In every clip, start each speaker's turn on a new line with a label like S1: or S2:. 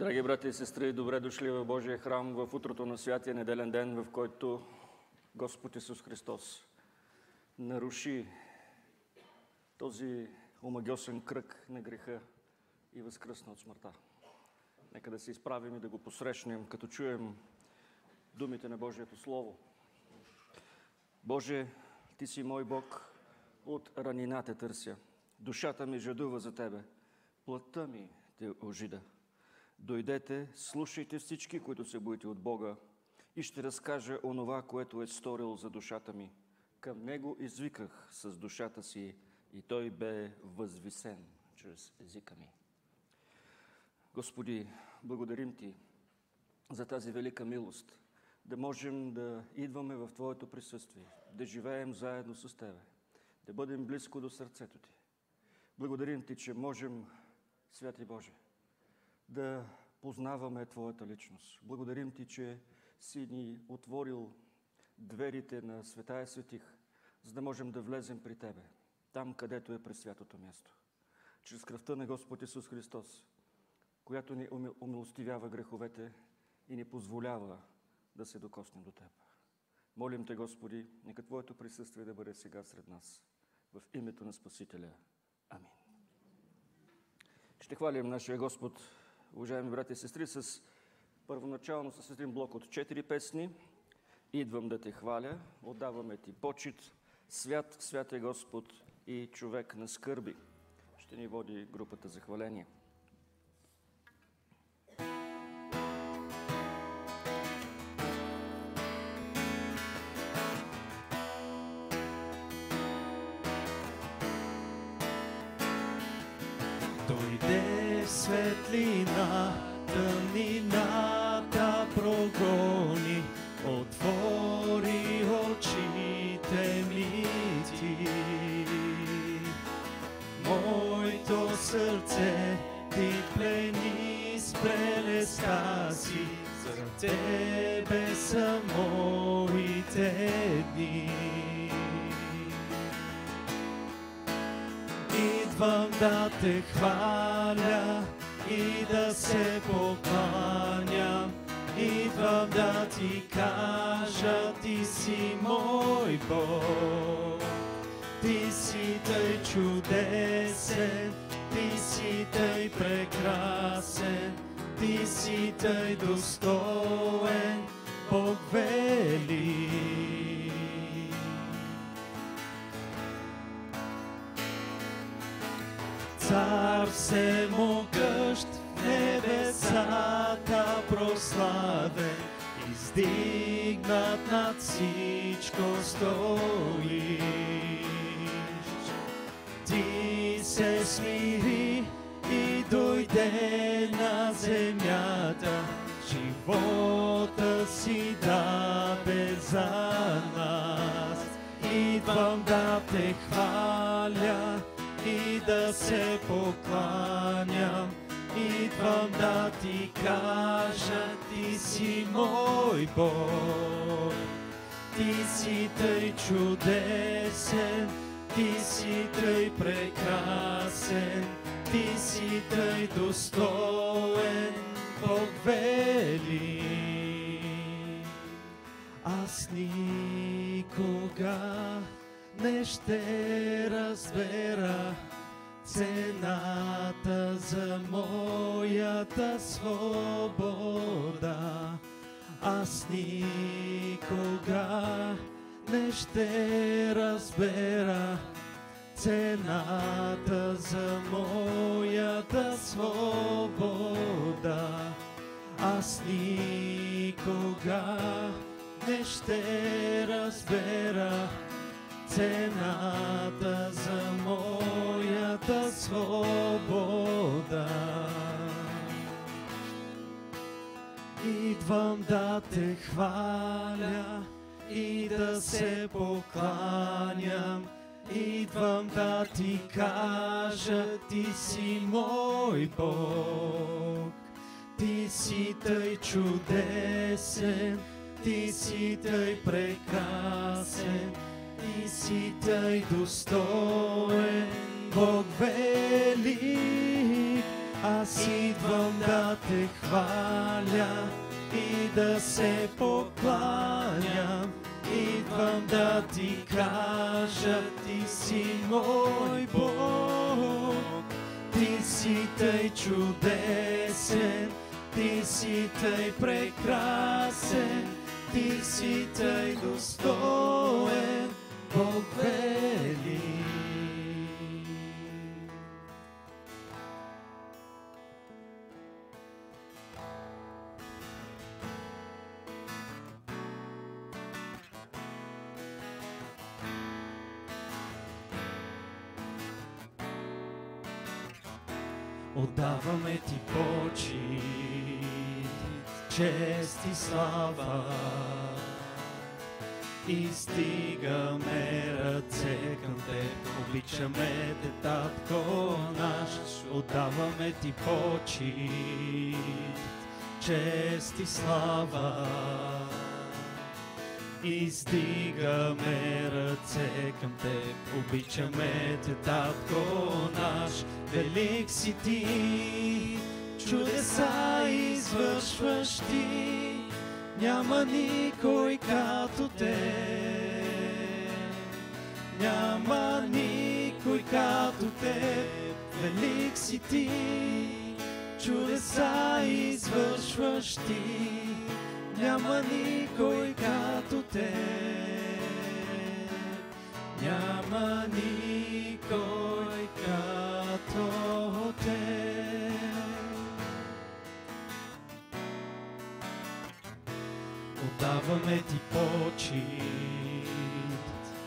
S1: Драги брати и сестри, добре дошли в Божия храм в утрото на святия неделен ден, в който Господ Исус Христос наруши този омагиосен кръг на греха и възкръсна от смъртта. Нека да се изправим и да го посрещнем, като чуем думите на Божието Слово. Боже, Ти си мой Бог, от ранината търся. Душата ми жадува за Тебе, плътта ми Те ожида. Дойдете, слушайте всички, които се боите от Бога, и ще разкажа онова, което е сторил за душата ми. Към Него извиках с душата си и Той бе възвисен чрез езика ми. Господи, благодарим Ти за тази велика милост, да можем да идваме в Твоето присъствие, да живеем заедно с Тебе, да бъдем близко до сърцето Ти. Благодарим Ти, че можем, Святи Боже, да познаваме Твоята личност. Благодарим Ти, че си ни отворил дверите на Светая Светих, за да можем да влезем при Тебе, там, където е пресвятото място. Чрез кръвта на Господ Исус Христос, която ни умилостивява греховете и ни позволява да се докоснем до Теб. Молим Те, Господи, нека Твоето присъствие да бъде сега сред нас. В името на Спасителя. Амин. Ще хвалим нашия Господ, уважаеми брати и сестри, с първоначално с един блок от четири песни. Идвам да те хваля, отдаваме ти почет, свят, свят е Господ и човек на скърби. Ще ни води групата за хваление.
S2: Сърце ти плени с прелеста си, за тебе са моите дни. Идвам да те хваля и да се покланям. Идвам да ти кажа, ти си мой Бог. Ти си тъй чудесен, ти си тъй прекрасен, ти си тъй достоен, Бог вели. Цар всемогъщ небесата прославен, издигнат над всичко стоиш. Се смири и дойде на земята, живота си даде за нас. Идвам да те хваля, и да се покланям. Идвам да ти кажа, ти си мой Бог. Ти си тъй чудесен, ти си тъй прекрасен, ти си тъй достоен, Бог вели. Аз никога не ще разбера цената за моята свобода. Аз никога не ще разбера цената за моята свобода. Аз никога не ще разбера цената за моята свобода. Идвам да те хваля и да се покланям. Идвам да ти кажа, ти си мой Бог. Ти си тъй чудесен, ти си тъй прекрасен, ти си тъй достоен, Бог велик. Аз идвам да те хваля и да се покланям. Идвам да ти кажа, ти си мой Бог. Ти си тъй чудесен, ти си тъй прекрасен, ти си тъй достоен, Бог вели. Отдаваме ти почит, чест и слава. И стигаме ръце към теб, обичаме те, татко наш, отдаваме ти почит, чест и слава. Издигаме ръце към теб, обичаме те, татко наш, велик си ти, чудеса извършваш ти, няма никой като те. Няма никой като те, велик си ти, чудеса извършваш ти, няма никой като те. Няма никой като те. Отдаваме ти почит,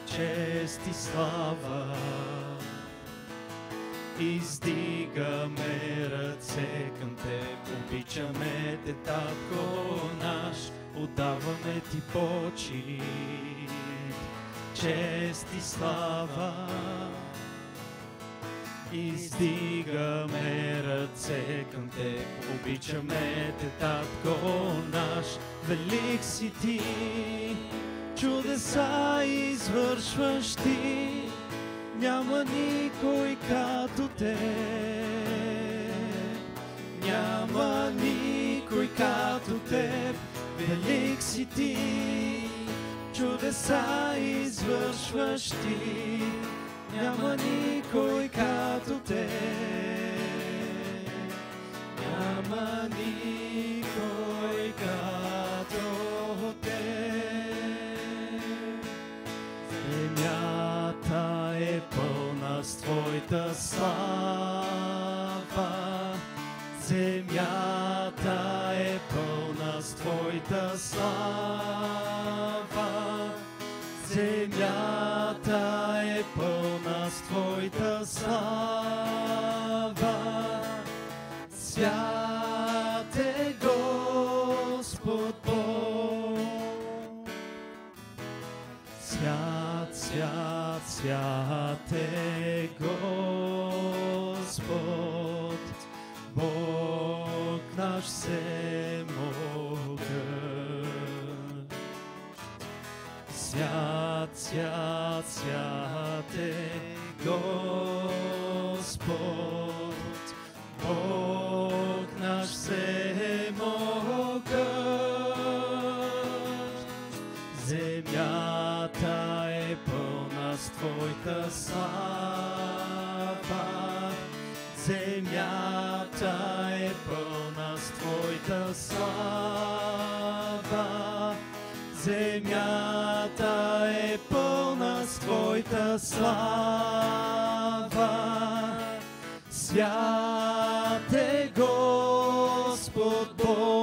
S2: чест и слава. Издигаме ръце към теб, обичаме те, татко наш, отдаваме ти почит, чест и слава. Издигаме ръце към теб, обичаме те, татко наш, велик си ти, чудеса извършваш ти, няма никой като те. Няма никой като теб, велик си ти, чудеса извършваш ти, няма никой като те. Няма никой с Твоята слава. Земята е пълна с Твоята слава. Земята е пълна с Твоята слава. Свят Свят, свят, е Господ, Бог наш всемогъщ. Земята е пълна с Твоята слава. Слава. Свят е Господ Бог,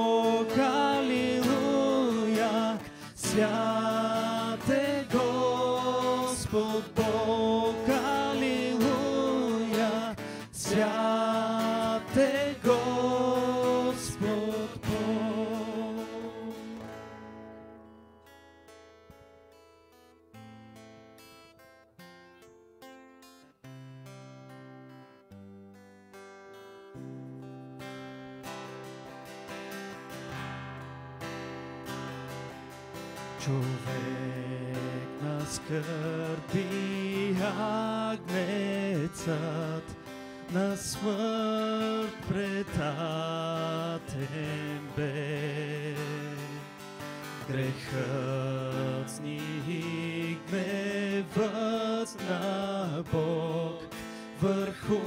S2: Човек на скърби агнецът на смърт предатен бе. Грехът ни гневът на Бог върху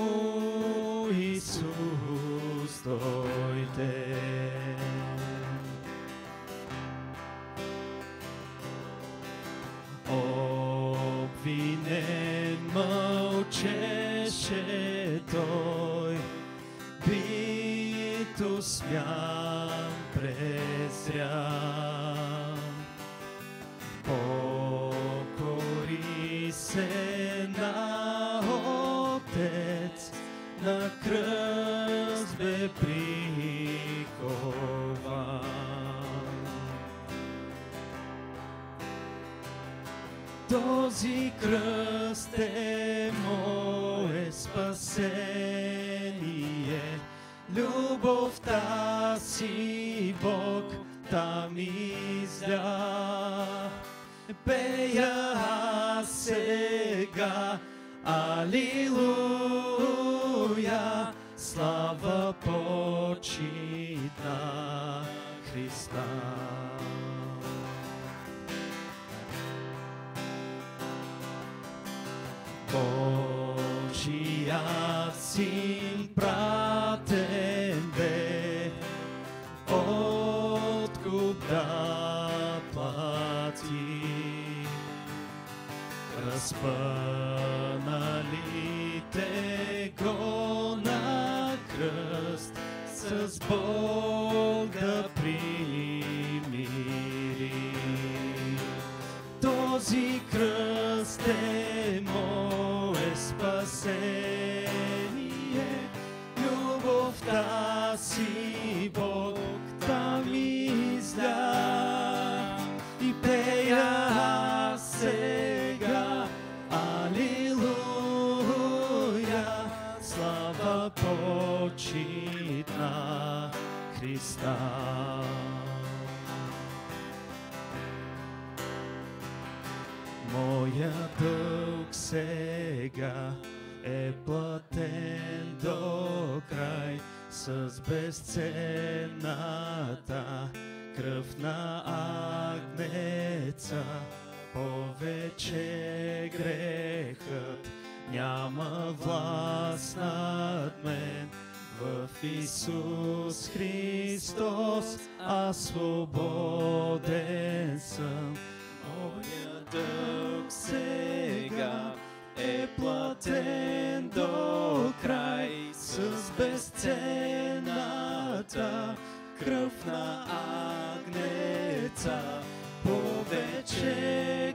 S2: Исус дойде. Бито смян презрян. Покори се на Отец, на кръст бе прикован. Този кръст е мое спасение, любовта си Бог там изля. Пея аз сега, Алилуя, слава почит на Христа. Божият син пратен Разпъналите го на кръст, с Бог да примири. Този кръст е мое спасение, любовта си Бог там изля. И пея Христа. Моя дълг сега е платен до край с безценната кръв на агнеца. Повече грехът няма власт над мен. В Исус Христос аз свободен съм. Моя дълг сега е платен до край с безценната кръв на агнеца. Повече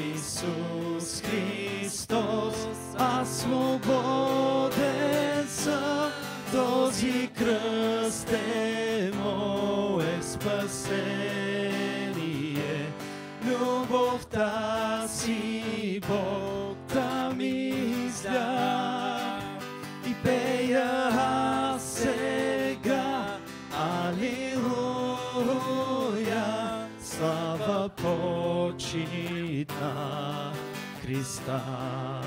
S2: Исус Христос аз свободен съм. Този кръст е мое спасение. Любовта си Бог Христа.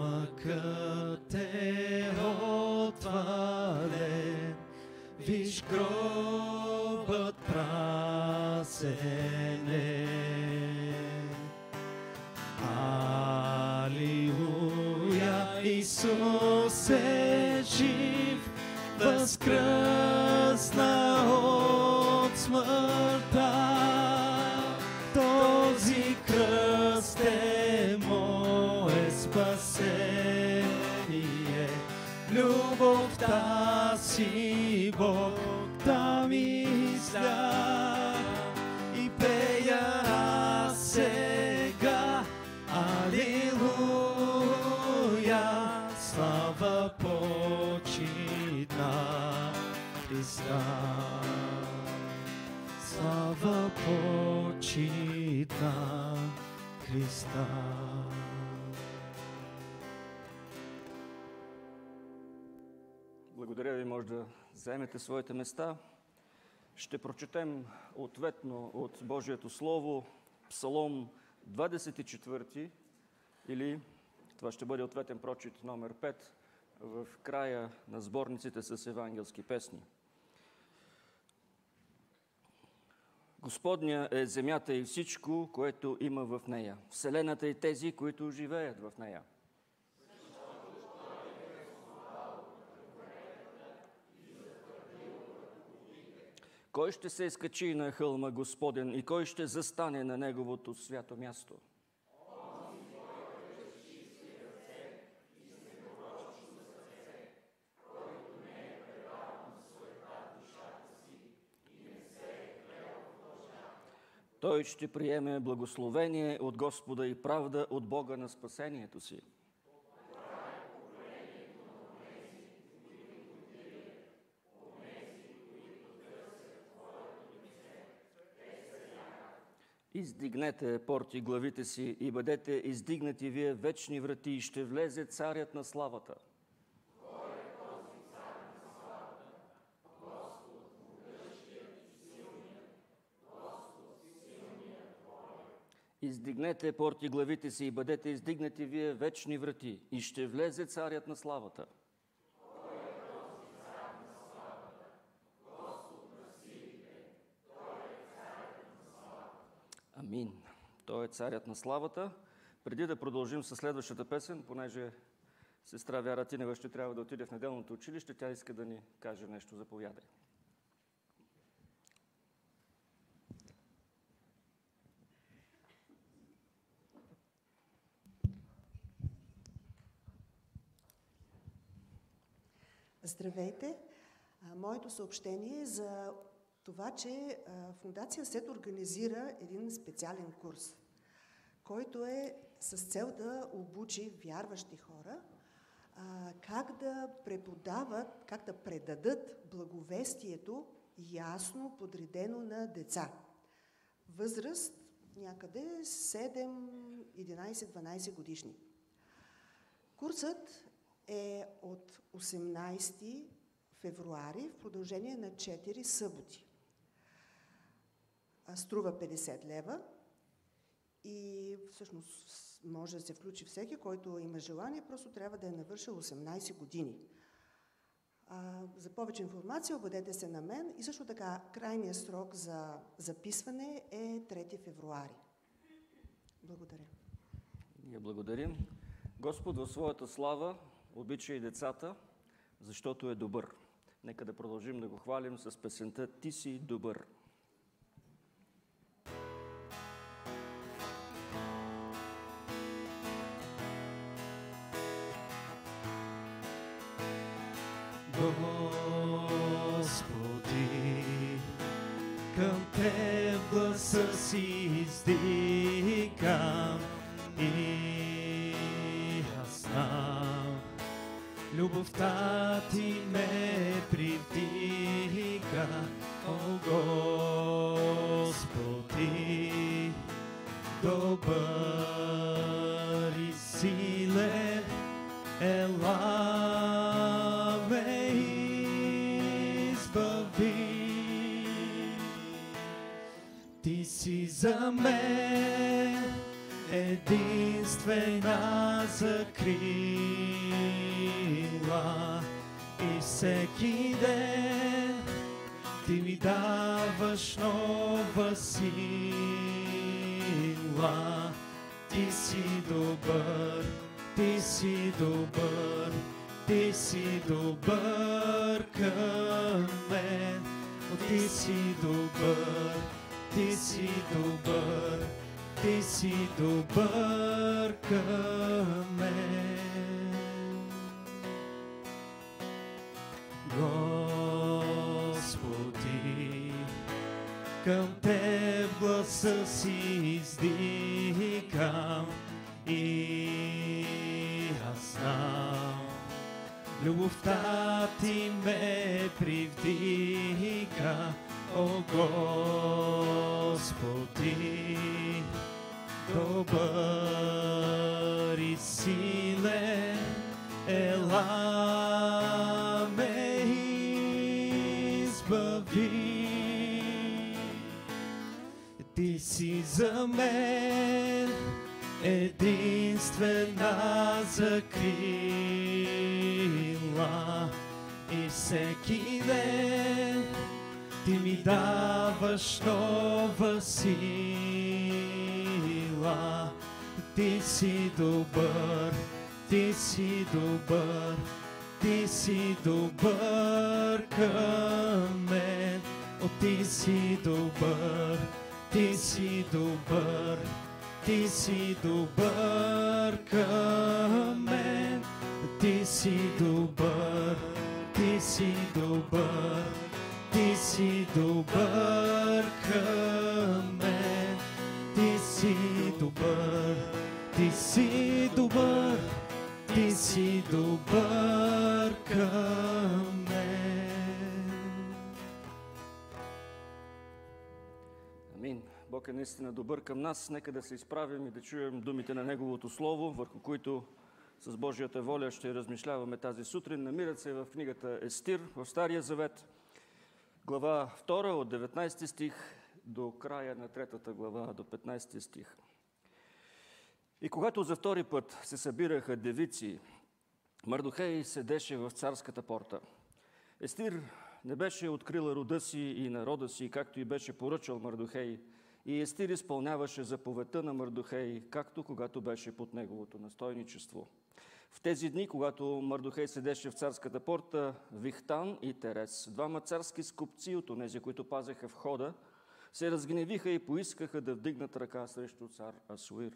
S2: Камъкът е отвален, виж гробът празен е. Алилуя, Исус е жив, възкръсна Любовта си Бог да ми изля. И пея аз сега, Алилуя, слава почит на Христа. Слава почит на Христа.
S1: Благодаря може да заемете своите места. Ще прочетем ответно от Божието Слово Псалом 24 или това ще бъде ответен прочит номер 5 в края на сборниците с евангелски песни. Господня е земята и всичко, което има в нея. Вселената и тези, които живеят в нея. Кой ще се изкачи на хълма Господен и кой ще застане на Неговото свято място? Той ще приеме благословение от Господа и правда от Бога на спасението си. Издигнете порти главите си и бъдете издигнати вие вечни врати и ще влезе царят на славата. Издигнете порти главите си и бъдете издигнати вие вечни врати и ще влезе царят на славата. Амин. Той е царят на славата. Преди да продължим с следващата песен, понеже сестра Вяра Тинева ще трябва да отиде в неделното училище, тя иска да ни каже нещо. Заповядай.
S3: Здравейте! Моето съобщение е за това, че а, Фундация СЕТ организира един специален курс, който е с цел да обучи вярващи хора как да преподават, как да предадат благовестието ясно подредено на деца. Възраст някъде 7, 11, 12 годишни. Курсът е от 18 февруари в продължение на 4 съботи. Струва 50 лева и всъщност може да се включи всеки, който има желание, просто трябва да е навършил 18 години. А, за повече информация обадете се на мен и също така крайният срок за записване е 3 февруари. Благодаря.
S1: Ние благодарим. Господ в своята слава обича и децата, защото е добър. Нека да продължим да го хвалим с песента Ти си добър.
S2: Добър, ти си добър, ти си добър към мен. Ти си добър, ти си добър, ти си добър към мен. Господи, към Теб гласа си издигам и аз знам, любовта ти ме привдига, о Господи, добър и силен, ела ме избави. Ти си за мен единствена закрила и всеки ден ти ми даваш нова сила. Ти си добър, ти си добър, ти си добър към мен. О, ти си добър, ти си добър, ти си добър към мен. Ти си добър, ти си добър, ти си добър към мен. Ти си добър, ти си добър, ти си добър към
S1: Бог е наистина добър към нас. Нека да се изправим и да чуем думите на Неговото Слово, върху които с Божията воля ще размишляваме тази сутрин. Намират се в книгата Естир, в Стария Завет, глава 2 от 19 стих до края на третата глава, до 15 стих. И когато за втори път се събираха девици, Мардухей седеше в царската порта. Естир не беше открила рода си и народа си, както и беше поръчал Мардухей, и Естир изпълняваше заповедта на Мардухей, както когато беше под неговото настойничество. В тези дни, когато Мардухей седеше в царската порта, Вихтан и Терес, двама царски скупци от онези, които пазеха входа, се разгневиха и поискаха да вдигнат ръка срещу цар Асуир.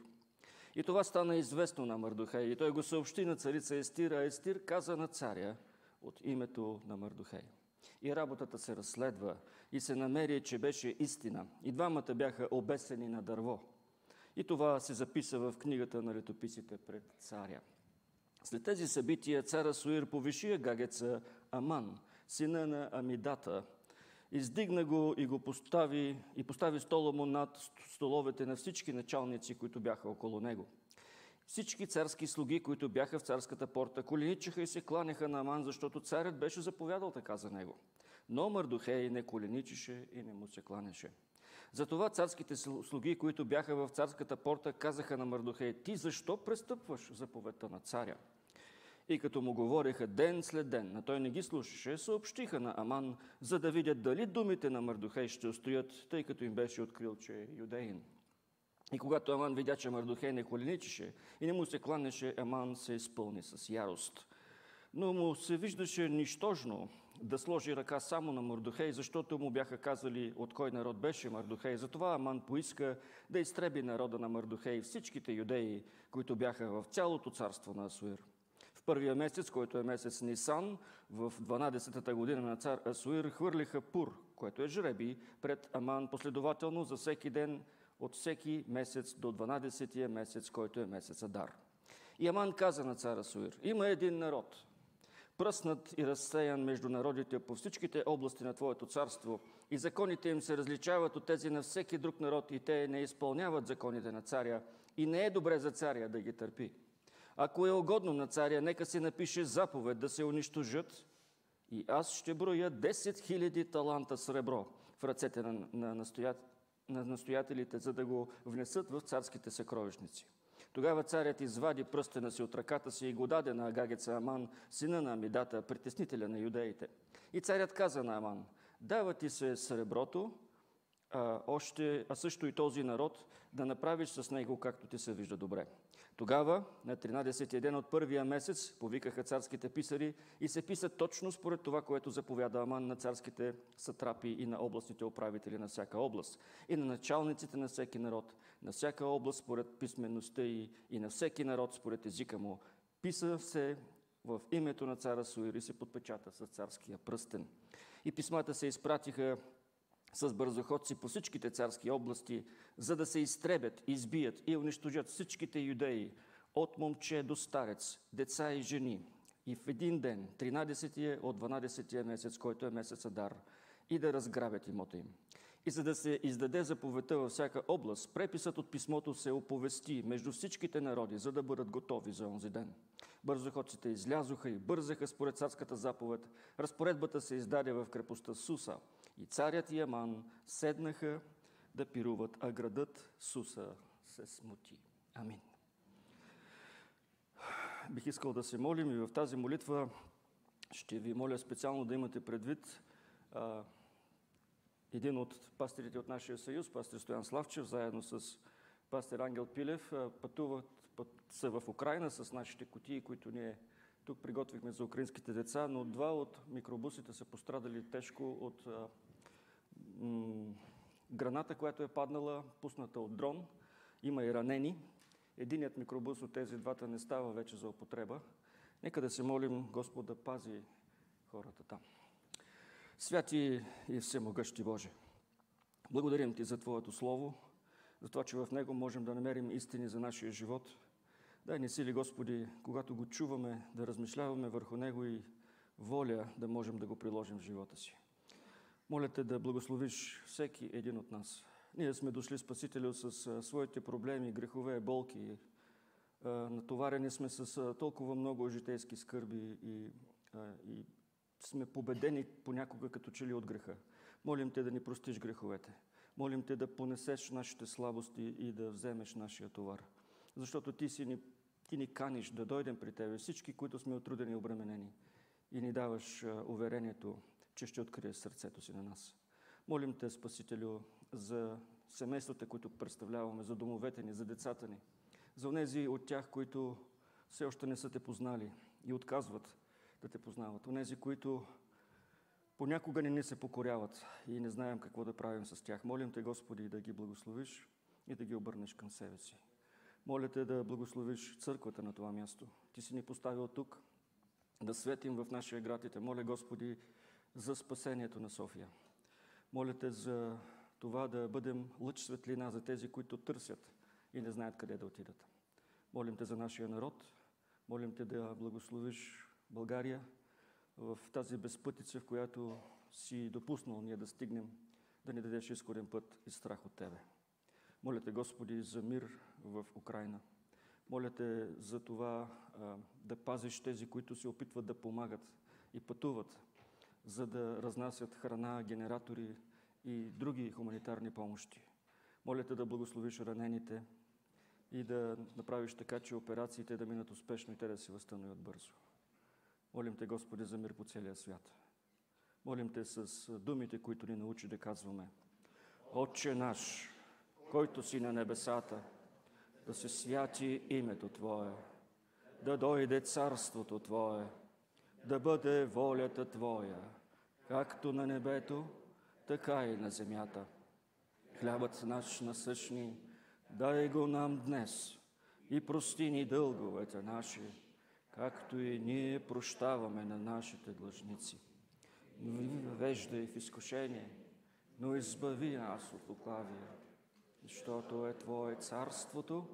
S1: И това стана известно на Мардухей, и той го съобщи на царица Естир, а Естир каза на царя от името на Мардухей. И работата се разследва и се намери, че беше истина. И двамата бяха обесени на дърво. И това се записа в книгата на летописите пред царя. След тези събития цара Суир повиши Агагеца Аман, сина на Амидата, издигна го и го постави, и постави стола му над столовете на всички началници, които бяха около него. Всички царски слуги, които бяха в царската порта, коленичаха и се кланяха на Аман, защото царят беше заповядал така за него. Но Мардухей не коленичеше и не му се кланяше. Затова царските слуги, които бяха в царската порта, казаха на Мардухей, ти защо престъпваш заповедта на царя? И като му говореха ден след ден, а той не ги слушаше, съобщиха на Аман, за да видят дали думите на Мардухей ще устоят, тъй като им беше открил, че е юдеин. И когато Аман видя, че Мардухей не коленичеше и не му се кланеше, Аман се изпълни с ярост. Но му се виждаше нищожно да сложи ръка само на Мардухей, защото му бяха казали от кой народ беше Мардухей. Затова Аман поиска да изтреби народа на Мардухей, всичките юдеи, които бяха в цялото царство на Асуир. В първия месец, който е месец Нисан, в 12-та година на цар Асуир, хвърлиха пур, което е жреби, пред Аман последователно за всеки ден от всеки месец до 12-тия месец, който е месец Адар. И Аман каза на цара Суир, има един народ, пръснат и разсеян между народите по всичките области на Твоето царство и законите им се различават от тези на всеки друг народ и те не изпълняват законите на царя и не е добре за царя да ги търпи. Ако е угодно на царя, нека си напише заповед да се унищожат и аз ще броя 10 000 таланта сребро в ръцете на, на, настоят, на настоятелите, за да го внесат в царските съкровищници. Тогава царят извади пръстена си от ръката си и го даде на Агагеца Аман, сина на Амидата, притеснителя на юдеите. И царят каза на Аман, дава ти се среброто, а, още, а също и този народ, да направиш с него както ти се вижда добре. Тогава, на 13 ден от първия месец, повикаха царските писари и се писат точно според това, което заповяда Аман на царските сатрапи и на областните управители на всяка област, и на началниците на всеки народ, на всяка област според писменността и, и на всеки народ според езика му. Писа се в името на цара Суир и се подпечата с царския пръстен. И писмата се изпратиха с бързоходци по всичките царски области, за да се изтребят, избият и унищожат всичките юдеи, от момче до старец, деца и жени. И в един ден, 13-тия от 12-тия месец, който е месец Адар, и да разграбят имота им. И за да се издаде заповедта във всяка област, преписът от писмото се оповести между всичките народи, за да бъдат готови за онзи ден. Бързоходците излязоха и бързаха според царската заповед. Разпоредбата се издаде в крепостта Суса – и царят и Аман седнаха да пируват, а градът Суса се смути. Амин. Бих искал да се молим и в тази молитва ще ви моля специално да имате предвид а, един от пастирите от нашия съюз, пастир Стоян Славчев, заедно с пастир Ангел Пилев, пътуват път, са в Украина с нашите кутии, които ние тук приготвихме за украинските деца, но два от микробусите са пострадали тежко от а, граната, която е паднала, пусната от дрон. Има и ранени. Единият микробус от тези двата не става вече за употреба. Нека да се молим Господ да пази хората там. Святи и всемогъщи Боже, благодарим Ти за Твоето Слово, за това, че в него можем да намерим истини за нашия живот. Дай ни сили, Господи, когато го чуваме, да размишляваме върху него и воля да можем да го приложим в живота си. Моля те да благословиш всеки един от нас. Ние сме дошли, Спасителю, с своите проблеми, грехове, болки. Натоварени сме с толкова много житейски скърби и, и сме победени понякога като че ли от греха. Молим те да ни простиш греховете. Молим те да понесеш нашите слабости и да вземеш нашия товар. Защото ти, си ни, ти ни каниш да дойдем при тебе, всички, които сме отрудени и обременени. И ни даваш уверението, че ще откриеш сърцето си на нас. Молим те, Спасителю, за семействата, които представляваме, за домовете ни, за децата ни, за онези от тях, които все още не са те познали и отказват да те познават. Онези, които понякога не ни се покоряват и не знаем какво да правим с тях. Молим те, Господи, да ги благословиш и да ги обърнеш към себе си. Моля те да благословиш църквата на това място. Ти си ни поставил тук да светим в нашия град и те моля, Господи, за спасението на София. Моля те за това да бъдем лъч светлина за тези, които търсят и не знаят къде да отидат. Молим те за нашия народ. Молим те да благословиш България в тази безпътица, в която си допуснал ние да стигнем, да ни дадеш изходен път и страх от Тебе. Моля те, Господи, за мир в Украина. Моля те за това да пазиш тези, които се опитват да помагат и пътуват, за да разнасят храна, генератори и други хуманитарни помощи. Моля те да благословиш ранените и да направиш така, че операциите да минат успешно и те да се възстановят бързо. Молим те, Господи, за мир по целия свят. Молим те с думите, които ни научи да казваме. Отче наш, който си на небесата, да се святи името Твое, да дойде царството Твое, да бъде волята Твоя, както на небето, така и на земята. Хлябът наш насъщни, дай го нам днес и прости ни дълговете наши, както и ние прощаваме на нашите длъжници. Ни въвеждай в изкушение, но избави нас от лукавия, защото е Твое царството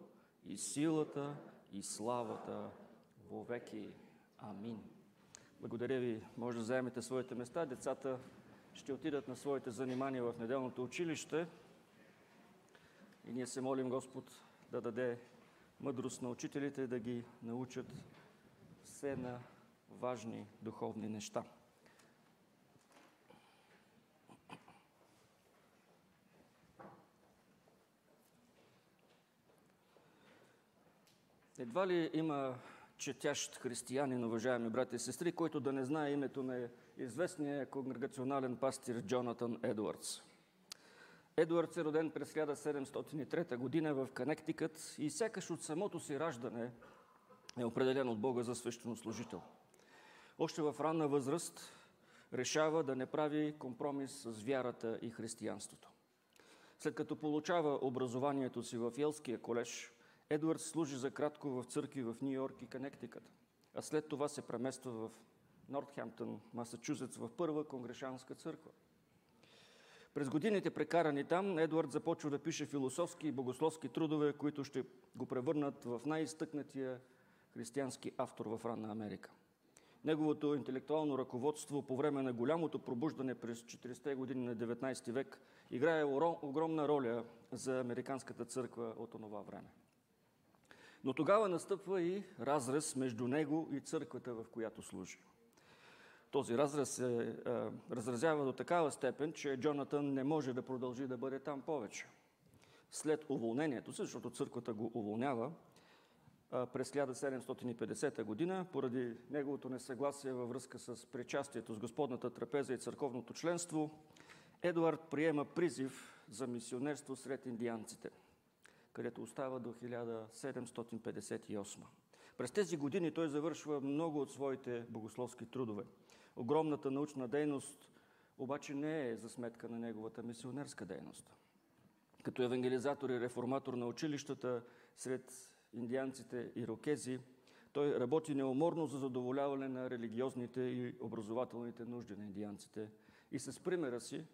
S1: и силата и славата веки. Амин. Благодаря ви. Може да заемете своите места. Децата ще отидат на своите занимания в неделното училище. И ние се молим Господ да даде мъдрост на учителите, да ги научат все на важни духовни неща. Едва ли има четящ християнин, уважаеми брати и сестри, който да не знае името на известния конгрегационален пастир Джонатан Едуардс. Едуардс е роден през 1703 година в Канектикът и сякаш от самото си раждане е определен от Бога за свещенослужител. Още в ранна възраст решава да не прави компромис с вярата и християнството. След като получава образованието си в Елския колеж, Едуард служи за кратко в църкви в Нью Йорк и Канектикът, а след това се премества в Нортхемптън, Масачузетс, в първа конгрешанска църква. През годините прекарани там, Едуард започва да пише философски и богословски трудове, които ще го превърнат в най-изтъкнатия християнски автор в ранна Америка. Неговото интелектуално ръководство по време на голямото пробуждане през 40-те години на 19 век играе огромна роля за Американската църква от онова време. Но тогава настъпва и разрез между него и църквата, в която служи. този разраз се а, разразява до такава степен, че Джонатан не може да продължи да бъде там повече. След уволнението, защото църквата го уволнява, през 1750 година, поради неговото несъгласие във връзка с причастието с Господната трапеза и църковното членство, Едуард приема призив за мисионерство сред индианците, където остава до 1758. През тези години той завършва много от своите богословски трудове. Огромната научна дейност обаче не е за сметка на неговата мисионерска дейност. Като евангелизатор и реформатор на училищата сред индианците и рокези, той работи неуморно за задоволяване на религиозните и образователните нужди на индианците и с примера си,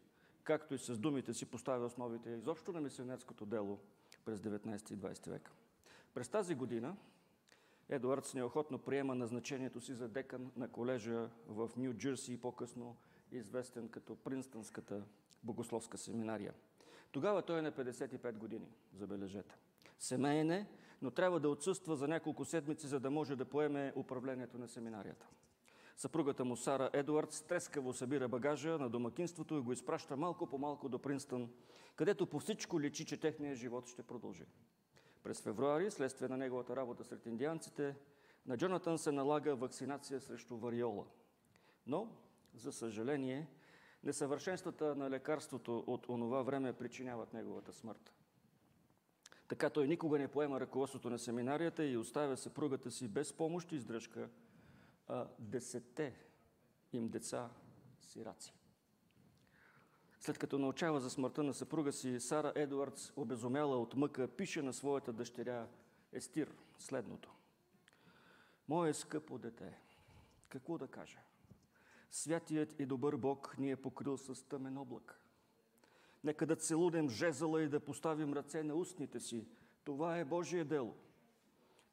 S1: както и с думите си, поставя основите изобщо на мисионерското дело през 19 и 20 век. През тази година Едуардс неохотно приема назначението си за декан на колежа в Нью Джерси, по-късно известен като Принстънската богословска семинария. Тогава той е на 55 години, забележете. Семейен е, но трябва да отсъства за няколко седмици, за да може да поеме управлението на семинарията. Съпругата му Сара Едуард стрескаво събира багажа на домакинството и го изпраща малко по малко до Принстън, където по всичко личи, че техният живот ще продължи. През февруари, следствие на неговата работа сред индианците, на Джонатан се налага вакцинация срещу вариола. Но, за съжаление, несъвършенствата на лекарството от онова време причиняват неговата смърт. Така той никога не поема ръководството на семинарията и оставя съпругата си без помощ и издръжка, а десете им деца сираци. След като научава за смъртта на съпруга си, Сара Едуардс, обезумяла от мъка, пише на своята дъщеря Естир следното. Мое скъпо дете, какво да кажа? Святият и добър Бог ни е покрил с тъмен облак. Нека да целудем жезъла и да поставим ръце на устните си. Това е Божие дело.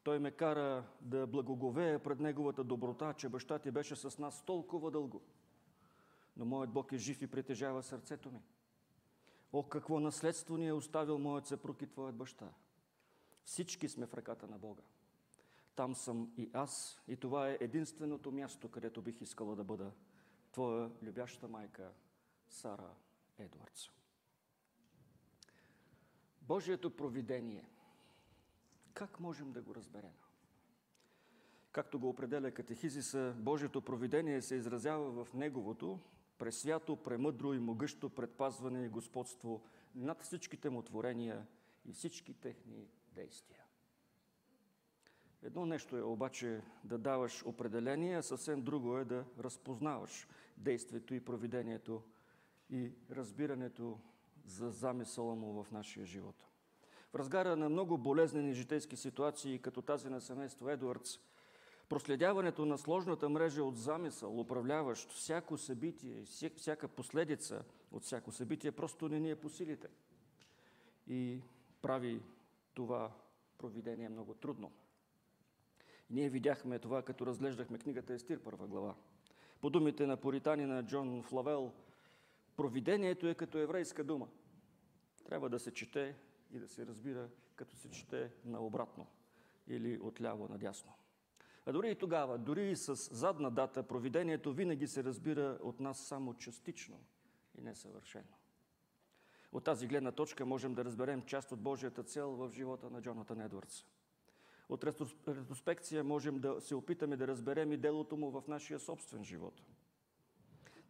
S1: Той ме кара да благоговея пред Неговата доброта, че баща ти беше с нас толкова дълго. Но моят Бог е жив и притежава сърцето ми. О, какво наследство ни е оставил моят съпруг и твоят баща. Всички сме в ръката на Бога. Там съм и аз, и това е единственото място, където бих искала да бъда. Твоя любяща майка Сара Едвардс. Божието провидение. Как можем да го разберем? Както го определя катехизиса, Божието провидение се изразява в Неговото пресвято, премъдро и могъщо предпазване и господство над всичките му творения и всички техни действия. Едно нещо е обаче да даваш определение, съвсем друго е да разпознаваш действието и провидението и разбирането за замисъла му в нашия живот. В разгара на много болезнени житейски ситуации, като тази на семейство Едуардс, проследяването на сложната мрежа от замисъл, управляващ всяко събитие, всяка последица от всяко събитие, просто не ни е по силите. И прави това провидение много трудно. Ние видяхме това, като разглеждахме книгата Естир, първа глава. По думите на поританина Джон Флавел, Провидението е като еврейска дума. Трябва да се чете и да се разбира, като се чете наобратно или отляво надясно. А дори и тогава, дори и с задна дата, провидението винаги се разбира от нас само частично и несъвършено. От тази гледна точка можем да разберем част от Божията цел в живота на Джонатан Едвардс. От ретроспекция можем да се опитаме да разберем и делото му в нашия собствен живот –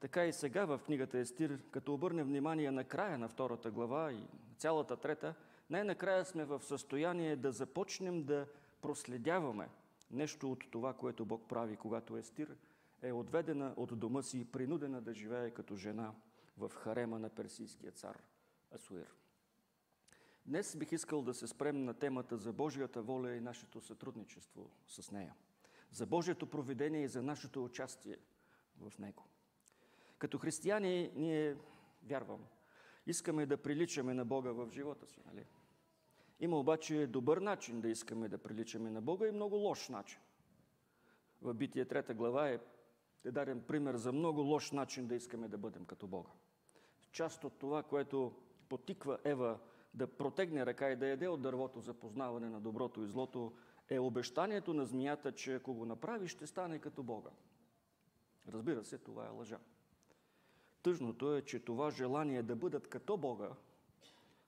S1: така и сега в книгата Естир, като обърнем внимание на края на втората глава и цялата трета, най-накрая сме в състояние да започнем да проследяваме нещо от това, което Бог прави, когато Естир е отведена от дома си и принудена да живее като жена в харема на персийския цар Асуир. Днес бих искал да се спрем на темата за Божията воля и нашето сътрудничество с нея. За Божието проведение и за нашето участие в него. Като християни ние, вярвам, искаме да приличаме на Бога в живота си, нали? Има обаче добър начин да искаме да приличаме на Бога и много лош начин. В Битие трета глава е, е даден пример за много лош начин да искаме да бъдем като Бога. Част от това, което потиква Ева да протегне ръка и да яде от дървото за познаване на доброто и злото, е обещанието на змията, че ако го направи, ще стане като Бога. Разбира се, това е лъжа. Тъжното е, че това желание да бъдат като Бога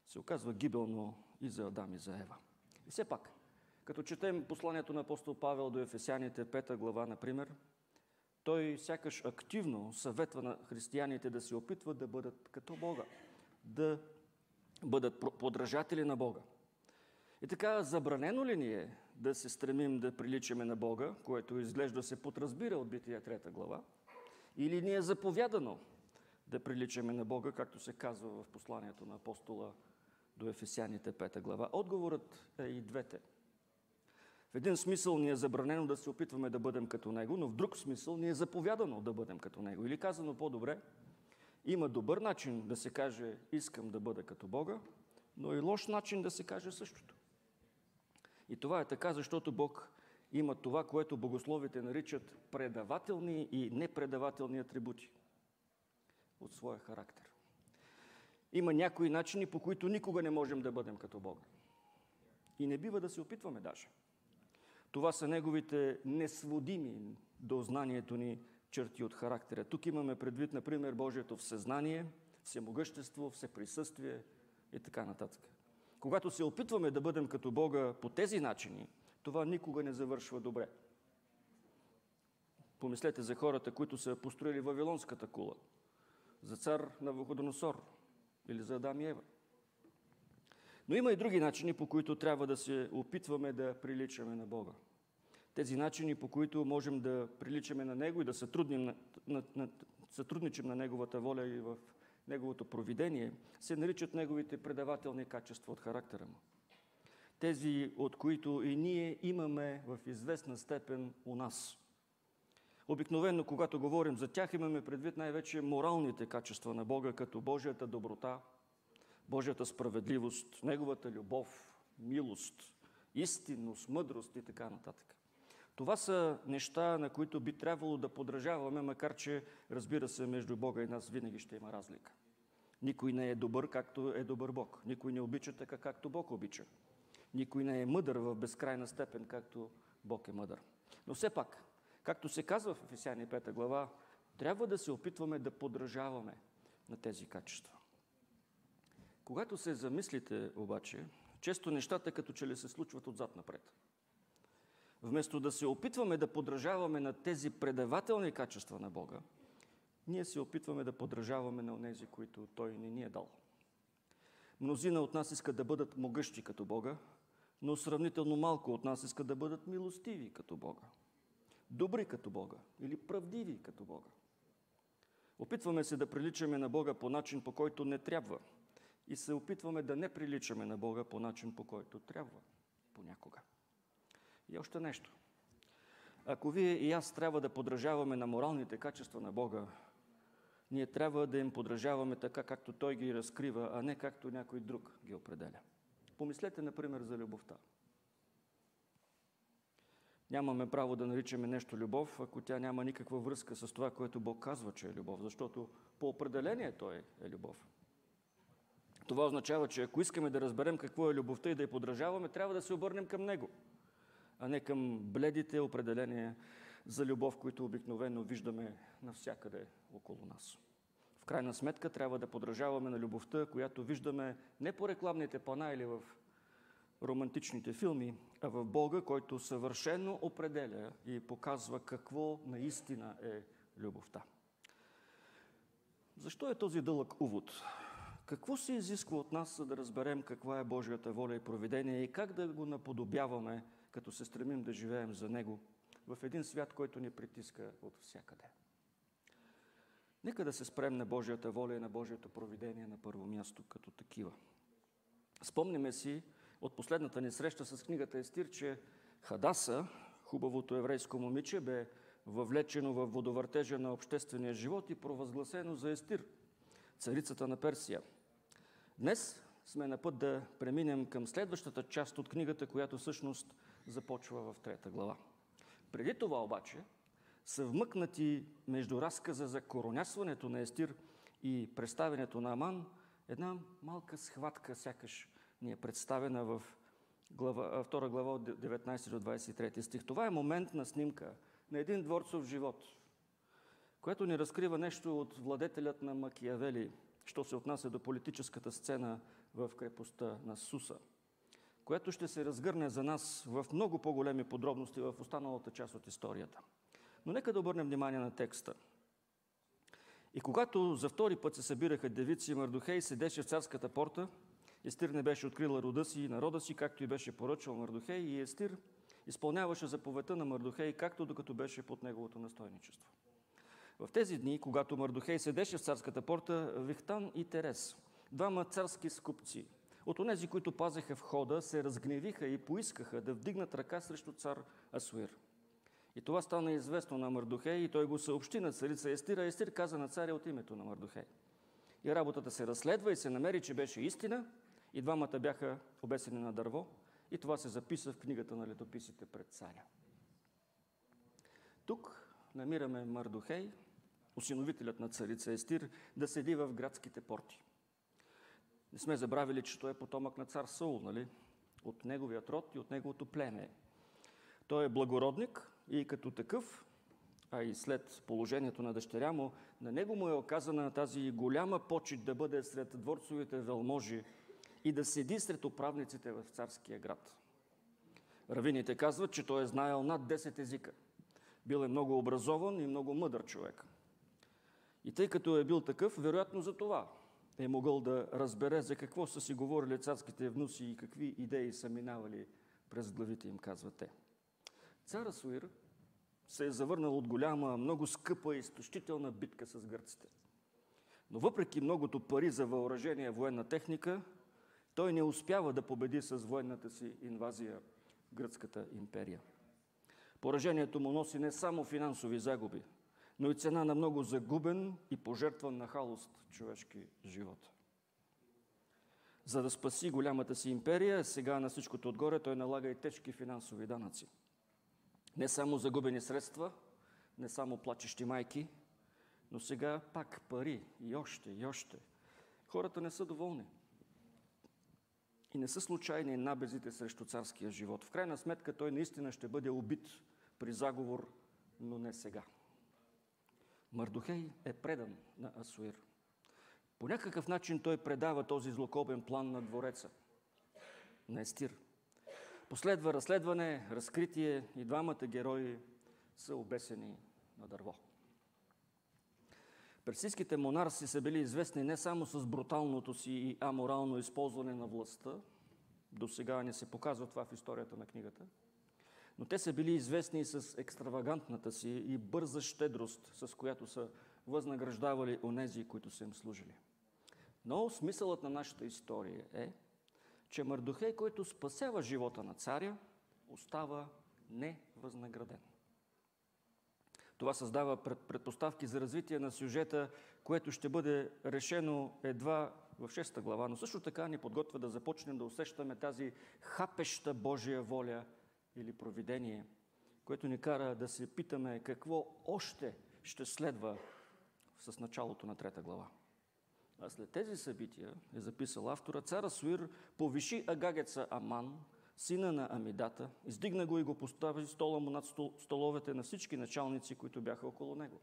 S1: се оказва гибелно и за Адам и за Ева. И все пак, като четем посланието на апостол Павел до Ефесяните, 5 глава, например, той сякаш активно съветва на християните да се опитват да бъдат като Бога, да бъдат подражатели на Бога. И така, забранено ли ни е да се стремим да приличаме на Бога, което изглежда се подразбира от Бития трета глава, или ни е заповядано да приличаме на Бога, както се казва в посланието на апостола до Ефесяните 5 глава? Отговорът е и двете. В един смисъл ни е забранено да се опитваме да бъдем като Него, но в друг смисъл ни е заповядано да бъдем като Него. Или казано по-добре, има добър начин да се каже искам да бъда като Бога, но и лош начин да се каже същото. И това е така, защото Бог има това, което богословите наричат предавателни и непредавателни атрибути от своя характер. Има някои начини, по които никога не можем да бъдем като Бога. И не бива да се опитваме даже. Това са неговите несводими до знанието ни черти от характера. Тук имаме предвид, например, Божието всезнание, всемогъщество, всеприсъствие и така нататък. Когато се опитваме да бъдем като Бога по тези начини, това никога не завършва добре. Помислете за хората, които са построили Вавилонската кула, за цар на Вуходоносор или за Адам и Ева. Но има и други начини, по които трябва да се опитваме да приличаме на Бога. Тези начини, по които можем да приличаме на Него и да сътрудним на, на, на, сътрудничим на Неговата воля и в неговото провидение, се наричат неговите предавателни качества от характера му. Тези, от които и ние имаме в известна степен у нас. Обикновено, когато говорим за тях, имаме предвид най-вече моралните качества на Бога, като Божията доброта, Божията справедливост, Неговата любов, милост, истинност, мъдрост и така нататък. Това са неща, на които би трябвало да подражаваме, макар че, разбира се, между Бога и нас винаги ще има разлика. Никой не е добър, както е добър Бог. Никой не обича така, както Бог обича. Никой не е мъдър в безкрайна степен, както Бог е мъдър. Но все пак, както се казва в Ефесяни 5 глава, трябва да се опитваме да подражаваме на тези качества. Когато се замислите обаче, често нещата като че ли се случват отзад напред. Вместо да се опитваме да подражаваме на тези предавателни качества на Бога, ние се опитваме да подражаваме на тези, които Той не ни е дал. Мнозина от нас искат да бъдат могъщи като Бога, но сравнително малко от нас искат да бъдат милостиви като Бога, добри като Бога или правдиви като Бога. Опитваме се да приличаме на Бога по начин, по който не трябва и се опитваме да не приличаме на Бога по начин, по който трябва понякога. И още нещо. Ако вие и аз трябва да подражаваме на моралните качества на Бога, ние трябва да им подражаваме така, както Той ги разкрива, а не както някой друг ги определя. Помислете, например, за любовта. Нямаме право да наричаме нещо любов, ако тя няма никаква връзка с това, което Бог казва, че е любов, защото по определение Той е любов. Това означава, че ако искаме да разберем какво е любовта и да я подражаваме, трябва да се обърнем към Него – а не към бледите определения за любов, които обикновено виждаме навсякъде около нас. В крайна сметка трябва да подражаваме на любовта, която виждаме не по рекламните пана или в романтичните филми, а в Бога, който съвършено определя и показва какво наистина е любовта. Защо е този дълъг увод? Какво се изисква от нас, за да разберем каква е Божията воля и проведение и как да го наподобяваме като се стремим да живеем за Него в един свят, който ни притиска от всякъде. Нека да се спрем на Божията воля и на Божието провидение на първо място като такива. Спомняме си от последната ни среща с книгата Естир, че Хадаса, хубавото еврейско момиче, бе въвлечено в водовъртежа на обществения живот и провъзгласено за Естир, царицата на Персия. Днес сме на път да преминем към следващата част от книгата, която всъщност започва в трета глава. Преди това обаче са вмъкнати между разказа за коронясването на Естир и представянето на Аман една малка схватка, сякаш ни е представена в глава, втора глава от 19 до 23 стих. Това е момент на снимка на един дворцов живот. което ни разкрива нещо от владетелят на Макиявели, що се отнася до политическата сцена в крепостта на Суса, което ще се разгърне за нас в много по-големи подробности в останалата част от историята. Но нека да обърнем внимание на текста. И когато за втори път се събираха девици, Мардухей седеше в царската порта, Естир не беше открила рода си и народа си, както и беше поръчал Мардухей, и Естир изпълняваше заповедта на Мардухей, както докато беше под неговото настойничество. В тези дни, когато Мардухей седеше в царската порта, Вихтан и Терес, двама царски скупци, от онези, които пазеха входа, се разгневиха и поискаха да вдигнат ръка срещу цар Асуир. И това стана известно на Мардухей и той го съобщи на царица Естира. Естир каза на царя от името на Мардухей. И работата се разследва и се намери, че беше истина и двамата бяха обесени на дърво и това се записа в книгата на летописите пред царя. Тук намираме Мардухей, осиновителят на царица Естир, да седи в градските порти. Не сме забравили, че той е потомък на цар Саул, нали? От неговият род и от неговото племе. Той е благородник и като такъв, а и след положението на дъщеря му, на него му е оказана тази голяма почет да бъде сред дворцовите велможи и да седи сред управниците в царския град. Равините казват, че той е знаел над 10 езика. Бил е много образован и много мъдър човек. И тъй като е бил такъв, вероятно за това е могъл да разбере за какво са си говорили царските внуси и какви идеи са минавали през главите им, казват те. Цар Асуир се е завърнал от голяма, много скъпа и изтощителна битка с гърците. Но въпреки многото пари за въоръжение военна техника, той не успява да победи с военната си инвазия гръцката империя. Поражението му носи не само финансови загуби, но и цена на много загубен и пожертван на халост човешки живот. За да спаси голямата си империя, сега на всичкото отгоре той налага и тежки финансови данъци. Не само загубени средства, не само плачещи майки, но сега пак пари и още, и още. Хората не са доволни. И не са случайни набезите срещу царския живот. В крайна сметка той наистина ще бъде убит при заговор, но не сега. Мардухей е предан на Асуир. По някакъв начин той предава този злокобен план на двореца, на Естир. Последва разследване, разкритие и двамата герои са обесени на дърво. Персийските монарси са били известни не само с бруталното си и аморално използване на властта, до сега не се казва това в историята на книгата, но те са били известни и с екстравагантната си и бърза щедрост, с която са възнаграждавали онези, които са им служили. Но смисълът на нашата история е, че Мардухей, който спасява живота на царя, остава невъзнаграден. Това създава предпоставки за развитие на сюжета, което ще бъде решено едва в 6 глава, но също така ни подготвя да започнем да усещаме тази хапеща Божия воля или провидение, което ни кара да се питаме какво още ще следва с началото на трета глава. А след тези събития, е записал автора, цара Суир повиши агагеца Аман, сина на Амидата, издигна го и го постави стола му над столовете на всички началници, които бяха около него.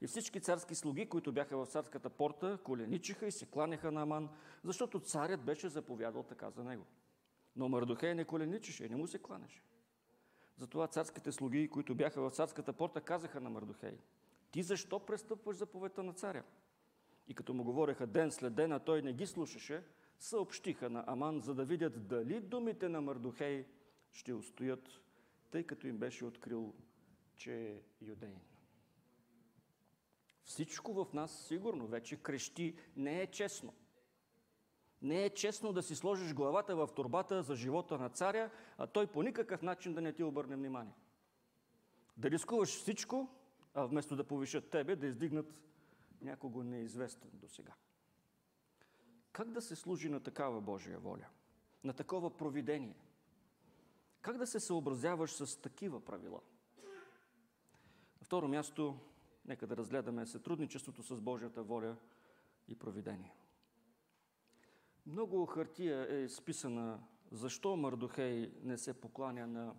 S1: И всички царски слуги, които бяха в царската порта, коленичиха и се кланяха на Аман, защото царят беше заповядал така за него. Но Мардухей не коленичеше и не му се кланяше. Затова царските слуги, които бяха в царската порта, казаха на Мардухей, ти защо престъпваш заповедта на царя? И като му говореха ден след ден, а той не ги слушаше, съобщиха на Аман, за да видят дали думите на Мардухей ще устоят, тъй като им беше открил, че е юдеин. Всичко в нас сигурно вече крещи не е честно. Не е честно да си сложиш главата в турбата за живота на царя, а той по никакъв начин да не ти обърне внимание. Да рискуваш всичко, а вместо да повишат тебе, да издигнат някого неизвестен до сега. Как да се служи на такава Божия воля? На такова провидение? Как да се съобразяваш с такива правила? На второ място, нека да разгледаме сътрудничеството с Божията воля и провидение. Много хартия е изписана защо Мардухей не се покланя на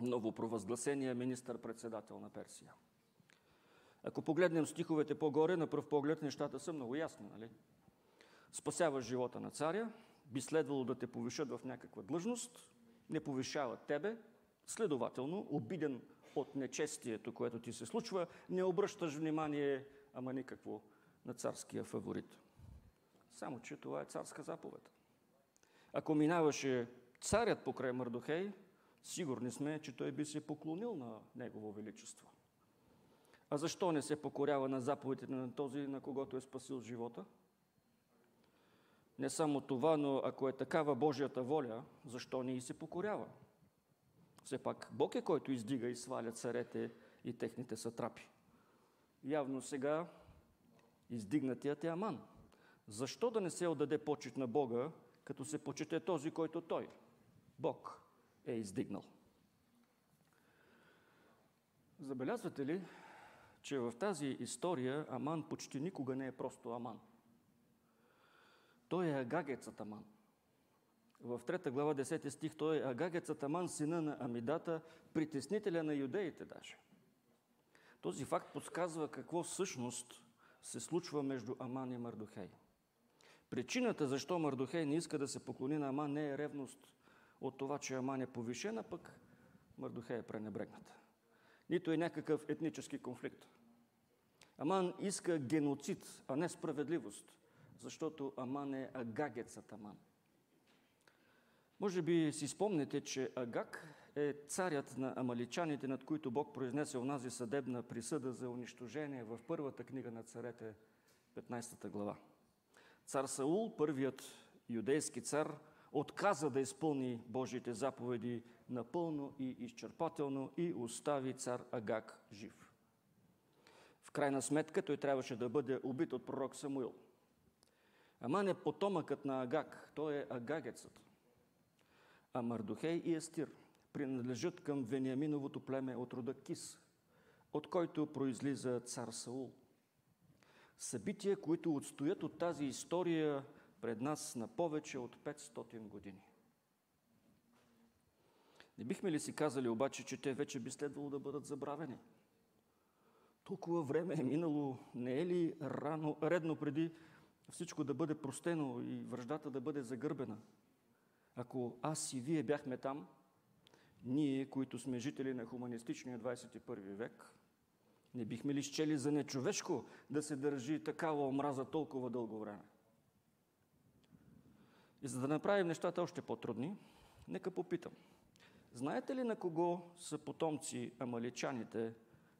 S1: новопровъзгласения министър-председател на Персия. Ако погледнем стиховете по-горе, на пръв поглед нещата са много ясни. Нали? Спасяваш живота на царя, би следвало да те повишат в някаква длъжност, не повишават тебе, следователно, обиден от нечестието, което ти се случва, не обръщаш внимание, ама никакво, на царския фаворит. Само, че това е царска заповед. Ако минаваше царят покрай Мърдохей, сигурни сме, че той би се поклонил на Негово Величество. А защо не се покорява на заповедите на този, на когото е спасил живота? Не само това, но ако е такава Божията воля, защо не и се покорява? Все пак Бог е който издига и сваля царете и техните сатрапи. Явно сега издигнатият е Аман. Защо да не се отдаде почет на Бога, като се почете този, който Той, Бог, е издигнал? Забелязвате ли, че в тази история Аман почти никога не е просто Аман. Той е агагецът Аман. В 3 глава 10 стих той е агагецът Аман, сина на Амидата, притеснителя на юдеите даже. Този факт подсказва какво всъщност се случва между Аман и Мардухей. Причината защо Мардухей не иска да се поклони на Аман не е ревност от това, че Аман е повишена, пък Мардухей е пренебрегната. Нито е някакъв етнически конфликт. Аман иска геноцид, а не справедливост, защото Аман е агагецът Аман. Може би си спомнете, че Агак е царят на амаличаните, над които Бог произнесе онази съдебна присъда за унищожение в първата книга на царете, 15 глава. Цар Саул, първият юдейски цар, отказа да изпълни Божиите заповеди напълно и изчерпателно и остави цар Агак жив крайна сметка той трябваше да бъде убит от пророк Самуил. Аман е потомъкът на Агак, той е агагецът. А Мардухей и Естир принадлежат към Вениаминовото племе от рода Кис, от който произлиза цар Саул. Събития, които отстоят от тази история пред нас на повече от 500 години. Не бихме ли си казали обаче, че те вече би следвало да бъдат забравени? Толкова време е минало, не е ли рано, редно преди всичко да бъде простено и връждата да бъде загърбена? Ако аз и вие бяхме там, ние, които сме жители на хуманистичния 21 век, не бихме ли счели за нечовешко да се държи такава омраза толкова дълго време? И за да направим нещата още по-трудни, нека попитам. Знаете ли на кого са потомци амаличаните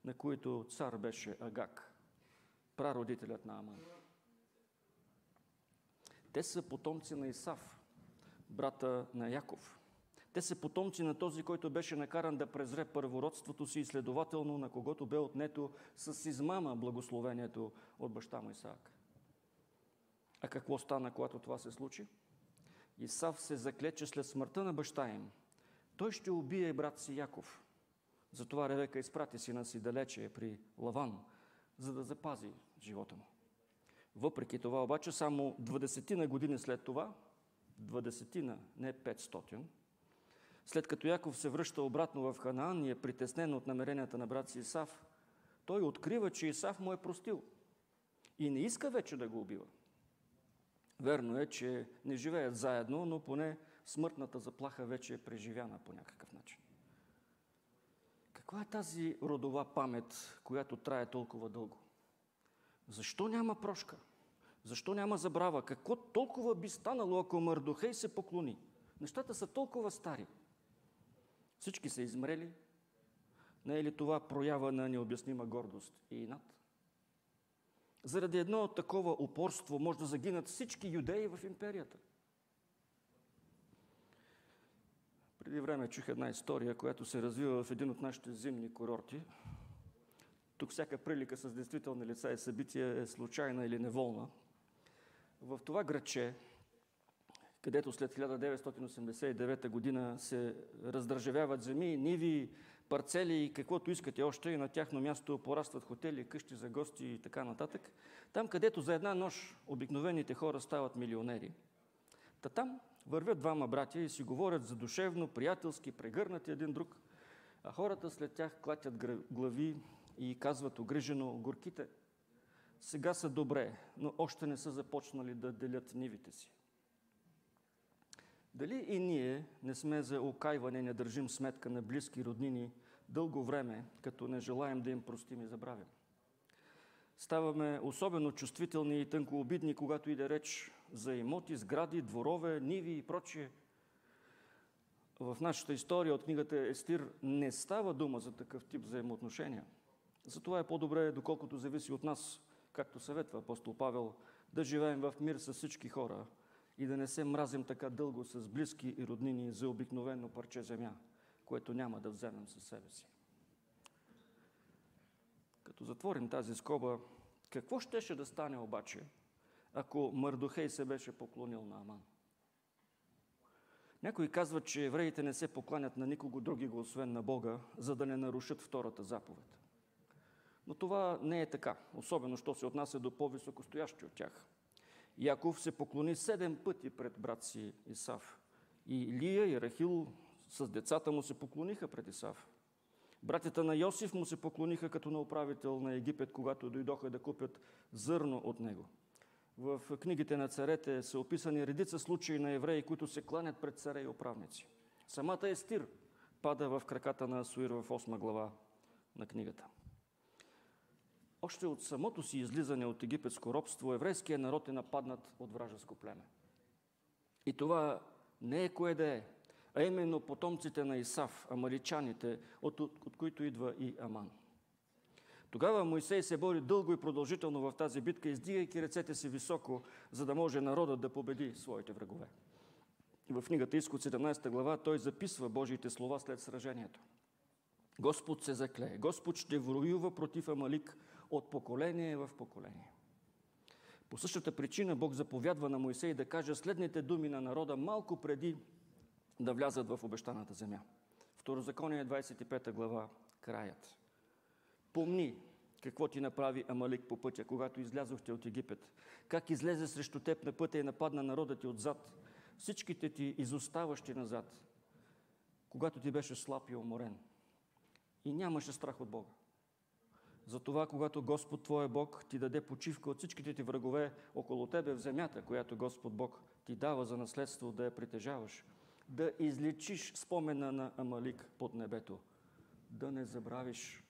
S1: на които цар беше Агак, прародителят на Аман. Те са потомци на Исав, брата на Яков. Те са потомци на този, който беше накаран да презре първородството си и следователно на когото бе отнето с измама благословението от баща му Исаак. А какво стана, когато това се случи? Исав се заклече след смъртта на баща им. Той ще убие брат си Яков – затова Ревека изпрати сина си далече при Лаван, за да запази живота му. Въпреки това обаче, само 20 на години след това, 20 на, не 500, след като Яков се връща обратно в Ханаан и е притеснен от намеренията на брат си Исав, той открива, че Исав му е простил и не иска вече да го убива. Верно е, че не живеят заедно, но поне смъртната заплаха вече е преживяна по някакъв начин. Каква е тази родова памет, която трае толкова дълго? Защо няма прошка? Защо няма забрава? Какво толкова би станало, ако Мардохей се поклони? Нещата са толкова стари. Всички са измрели. Не е ли това проява на необяснима гордост и инат? Заради едно такова упорство може да загинат всички юдеи в империята. Преди време чух една история, която се развива в един от нашите зимни курорти. Тук всяка прилика с действителни лица и събития е случайна или неволна. В това градче, където след 1989 година се раздържавяват земи, ниви, парцели и каквото искате още, и на тяхно място порастват хотели, къщи за гости и така нататък. Там, където за една нощ обикновените хора стават милионери. Та там Вървят двама братя и си говорят задушевно, приятелски, прегърнати един друг, а хората след тях клатят глави и казват огрижено горките. Сега са добре, но още не са започнали да делят нивите си. Дали и ние не сме за окайване, не държим сметка на близки роднини дълго време, като не желаем да им простим и забравим? Ставаме особено чувствителни и тънкообидни, когато иде реч за имоти, сгради, дворове, ниви и прочие. В нашата история от книгата Естир не става дума за такъв тип взаимоотношения. Затова е по-добре, доколкото зависи от нас, както съветва апостол Павел, да живеем в мир с всички хора и да не се мразим така дълго с близки и роднини за обикновено парче земя, което няма да вземем със себе си. Като затворим тази скоба, какво щеше да стане обаче, ако Мърдохей се беше поклонил на Аман? Някои казват, че евреите не се покланят на никого други, освен на Бога, за да не нарушат втората заповед. Но това не е така, особено що се отнася до по-високостоящи от тях. Яков се поклони седем пъти пред брат си Исав. И Лия и Рахил с децата му се поклониха пред Исав. Братята на Йосиф му се поклониха като на управител на Египет, когато дойдоха да купят зърно от него. В книгите на царете са описани редица случаи на евреи, които се кланят пред царе и управници. Самата Естир пада в краката на Асуир в 8 глава на книгата. Още от самото си излизане от египетско робство, еврейският народ е нападнат от вражеско племе. И това не е кое да е, а именно потомците на Исав, амаличаните, от, от, от които идва и Аман. Тогава Моисей се бори дълго и продължително в тази битка, издигайки ръцете си високо, за да може народът да победи своите врагове. В книгата Изход 17 глава той записва Божиите слова след сражението. Господ се заклее. Господ ще воюва против Амалик от поколение в поколение. По същата причина Бог заповядва на Моисей да каже следните думи на народа малко преди да влязат в обещаната земя. Второзаконие 25 глава, краят. Помни какво ти направи Амалик по пътя, когато излязохте от Египет. Как излезе срещу теб на пътя и нападна народа ти отзад. Всичките ти изоставащи назад, когато ти беше слаб и уморен. И нямаше страх от Бога. Затова, когато Господ Твоя Бог ти даде почивка от всичките ти врагове около тебе в земята, която Господ Бог ти дава за наследство да я притежаваш, да излечиш спомена на Амалик под небето, да не забравиш.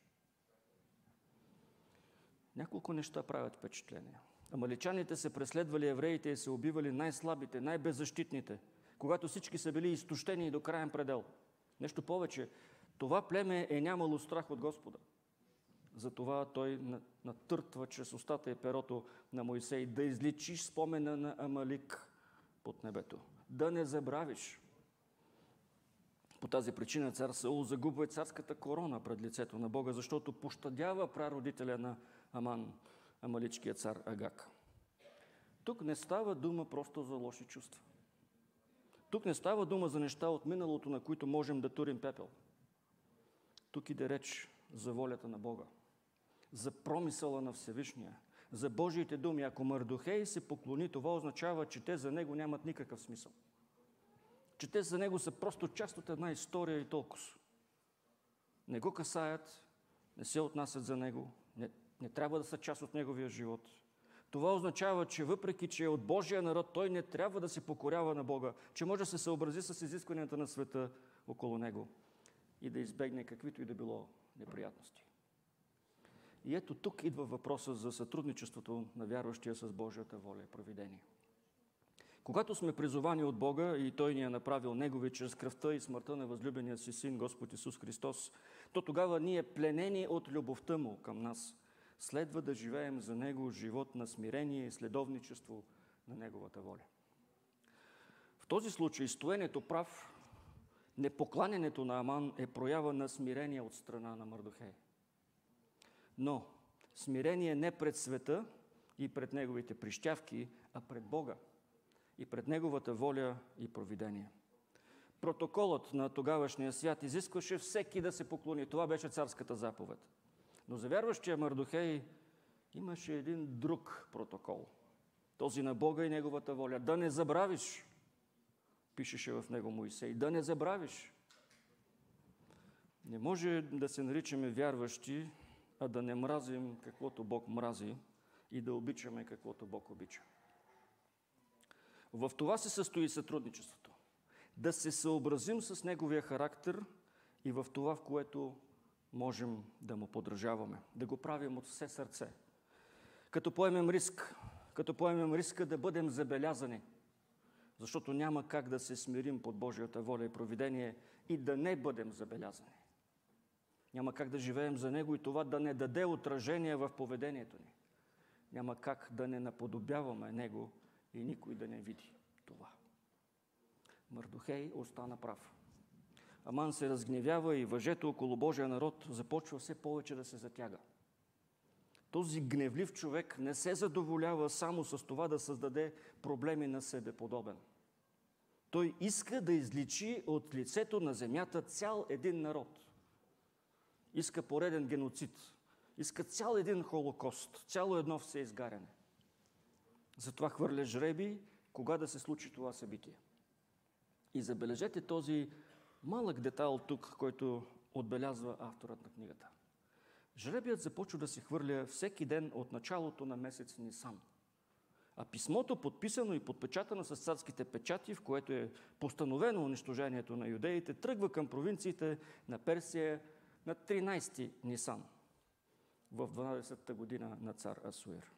S1: Няколко неща правят впечатление. Амаличаните се преследвали евреите и се убивали най-слабите, най-беззащитните, когато всички са били изтощени до крайен предел. Нещо повече, това племе е нямало страх от Господа. Затова той натъртва чрез устата и перото на Моисей да изличиш спомена на Амалик под небето. Да не забравиш. По тази причина цар Саул загубва и царската корона пред лицето на Бога, защото пощадява прародителя на Аман, амаличкия цар Агак. Тук не става дума просто за лоши чувства. Тук не става дума за неща от миналото, на които можем да турим пепел. Тук иде реч за волята на Бога за промисъла на Всевишния, за Божиите думи. Ако Мардохей се поклони, това означава, че те за него нямат никакъв смисъл. Че те за него са просто част от една история и толкова. Не го касаят, не се отнасят за него, не, не трябва да са част от неговия живот. Това означава, че въпреки, че е от Божия народ, той не трябва да се покорява на Бога, че може да се съобрази с изискванията на света около него и да избегне каквито и да било неприятности. И ето тук идва въпроса за сътрудничеството на вярващия с Божията воля и провидение. Когато сме призовани от Бога и Той ни е направил Негови чрез кръвта и смъртта на възлюбения си Син Господ Исус Христос, то тогава ние пленени от любовта Му към нас, следва да живеем за Него живот на смирение и следовничество на Неговата воля. В този случай стоенето прав, непокланянето на Аман е проява на смирение от страна на Мърдохей. Но смирение не пред света и пред неговите прищявки, а пред Бога и пред Неговата воля и провидение. Протоколът на тогавашния свят изискваше всеки да се поклони. Това беше царската заповед. Но за вярващия Мардухей имаше един друг протокол. Този на Бога и Неговата воля. Да не забравиш, пишеше в него Моисей, да не забравиш. Не може да се наричаме вярващи а да не мразим каквото Бог мрази и да обичаме каквото Бог обича. В това се състои сътрудничеството. Да се съобразим с Неговия характер и в това, в което можем да му подражаваме. Да го правим от все сърце. Като поемем риск, като поемем риска да бъдем забелязани, защото няма как да се смирим под Божията воля и провидение и да не бъдем забелязани. Няма как да живеем за Него и това да не даде отражение в поведението ни. Няма как да не наподобяваме Него и никой да не види това. Мърдохей остана прав. Аман се разгневява и въжето около Божия народ започва все повече да се затяга. Този гневлив човек не се задоволява само с това да създаде проблеми на себе подобен. Той иска да изличи от лицето на земята цял един народ. Иска пореден геноцид. Иска цял един холокост, цяло едно всеизгаряне. Затова хвърля жреби, кога да се случи това събитие. И забележете този малък детайл тук, който отбелязва авторът на книгата. Жребият започва да се хвърля всеки ден от началото на месец Нисан. А писмото, подписано и подпечатано с царските печати, в което е постановено унищожението на юдеите, тръгва към провинциите на Персия на 13 Нисан, в 12-та година на цар Асуир.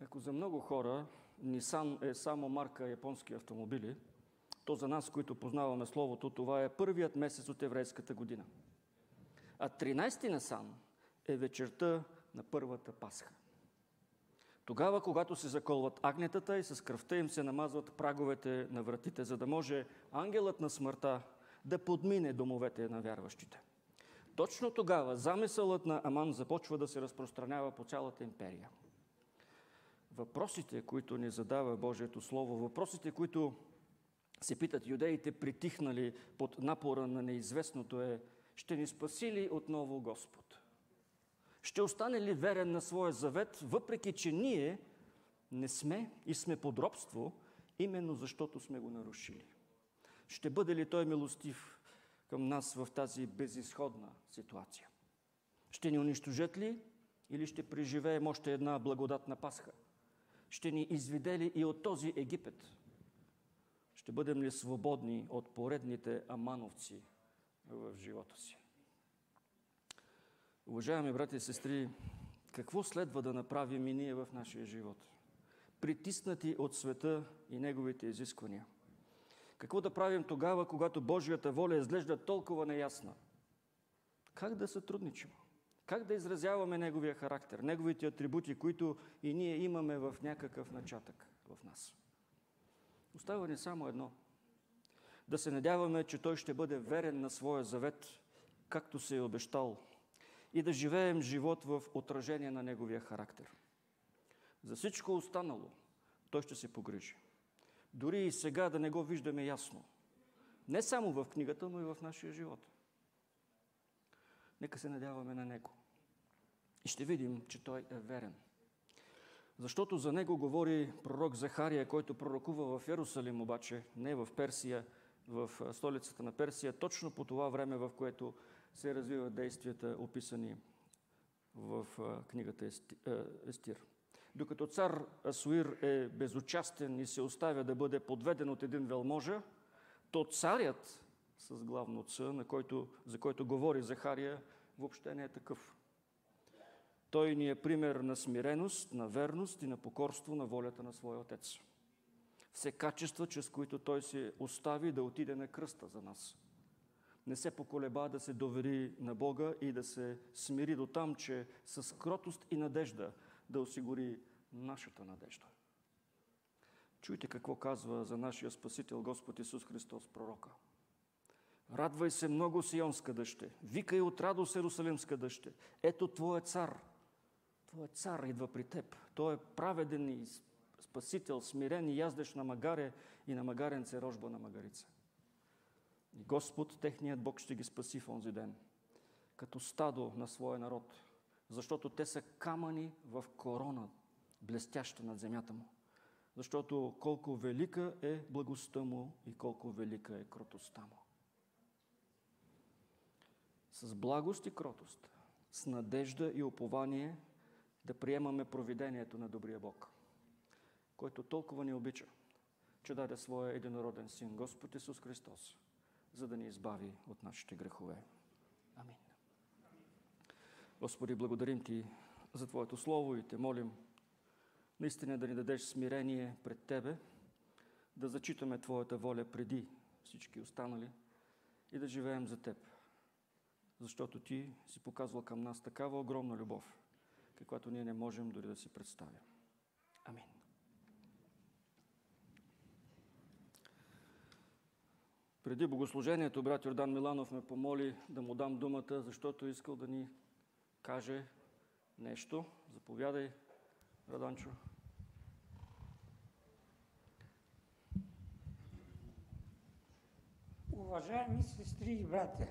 S1: Ако за много хора Нисан е само марка японски автомобили, то за нас, които познаваме Словото, това е първият месец от еврейската година. А 13 Нисан е вечерта на първата Пасха. Тогава, когато се заколват агнетата и с кръвта им се намазват праговете на вратите, за да може ангелът на смъртта да подмине домовете на вярващите. Точно тогава замисълът на Аман започва да се разпространява по цялата империя. Въпросите, които ни задава Божието Слово, въпросите, които се питат юдеите, притихнали под напора на неизвестното е, ще ни спаси ли отново Господ? Ще остане ли верен на своя завет, въпреки че ние не сме и сме подробство, именно защото сме го нарушили? Ще бъде ли Той милостив към нас в тази безисходна ситуация? Ще ни унищожат ли или ще преживеем още една благодатна Пасха? Ще ни изведе ли и от този Египет? Ще бъдем ли свободни от поредните амановци в живота си? Уважаеми брати и сестри, какво следва да направим и ние в нашия живот? Притиснати от света и неговите изисквания. Какво да правим тогава, когато Божията воля изглежда толкова неясна? Как да сътрудничим? Как да изразяваме Неговия характер, Неговите атрибути, които и ние имаме в някакъв начатък в нас? Остава ни само едно. Да се надяваме, че Той ще бъде верен на своя завет, както се е обещал, и да живеем живот в отражение на Неговия характер. За всичко останало Той ще се погрижи. Дори и сега да не го виждаме ясно. Не само в книгата, но и в нашия живот. Нека се надяваме на Него. И ще видим, че Той е верен. Защото за Него говори пророк Захария, който пророкува в Ярусалим, обаче не в Персия, в столицата на Персия, точно по това време, в което се развиват действията, описани в книгата Естир. Докато цар Асуир е безучастен и се оставя да бъде подведен от един велможа, то царят с главно Ц, на който, за който говори Захария, въобще не е такъв. Той ни е пример на смиреност, на верност и на покорство на волята на своя Отец. Все качества, чрез които Той се остави да отиде на кръста за нас. Не се поколеба да се довери на Бога и да се смири до там, че с кротост и надежда да осигури нашата надежда. Чуйте какво казва за нашия Спасител Господ Исус Христос пророка. Радвай се много, Сионска дъще. Викай от радост, Иерусалимска дъще. Ето Твоя цар. Твоя цар идва при теб. Той е праведен и спасител, смирен и яздеш на магаре и на магаренце рожба на магарица. И Господ, техният Бог, ще ги спаси в онзи ден, като стадо на своя народ, защото те са камъни в корона, блестяща над земята му. Защото колко велика е благостта му и колко велика е кротостта му. С благост и кротост с надежда и упование да приемаме провидението на добрия Бог, който толкова ни обича, че даде своя единороден син, Господ Исус Христос, за да ни избави от нашите грехове. Амин. Господи, благодарим Ти за Твоето Слово и Те молим наистина да ни дадеш смирение пред Тебе, да зачитаме Твоята воля преди всички останали и да живеем за Теб. Защото Ти си показвал към нас такава огромна любов, каквато ние не можем дори да си представим. Амин. Преди богослужението брат Йордан Миланов ме помоли да му дам думата, защото искал да ни каже нещо. Заповядай, Раданчо.
S4: Уважаеми сестри и братя,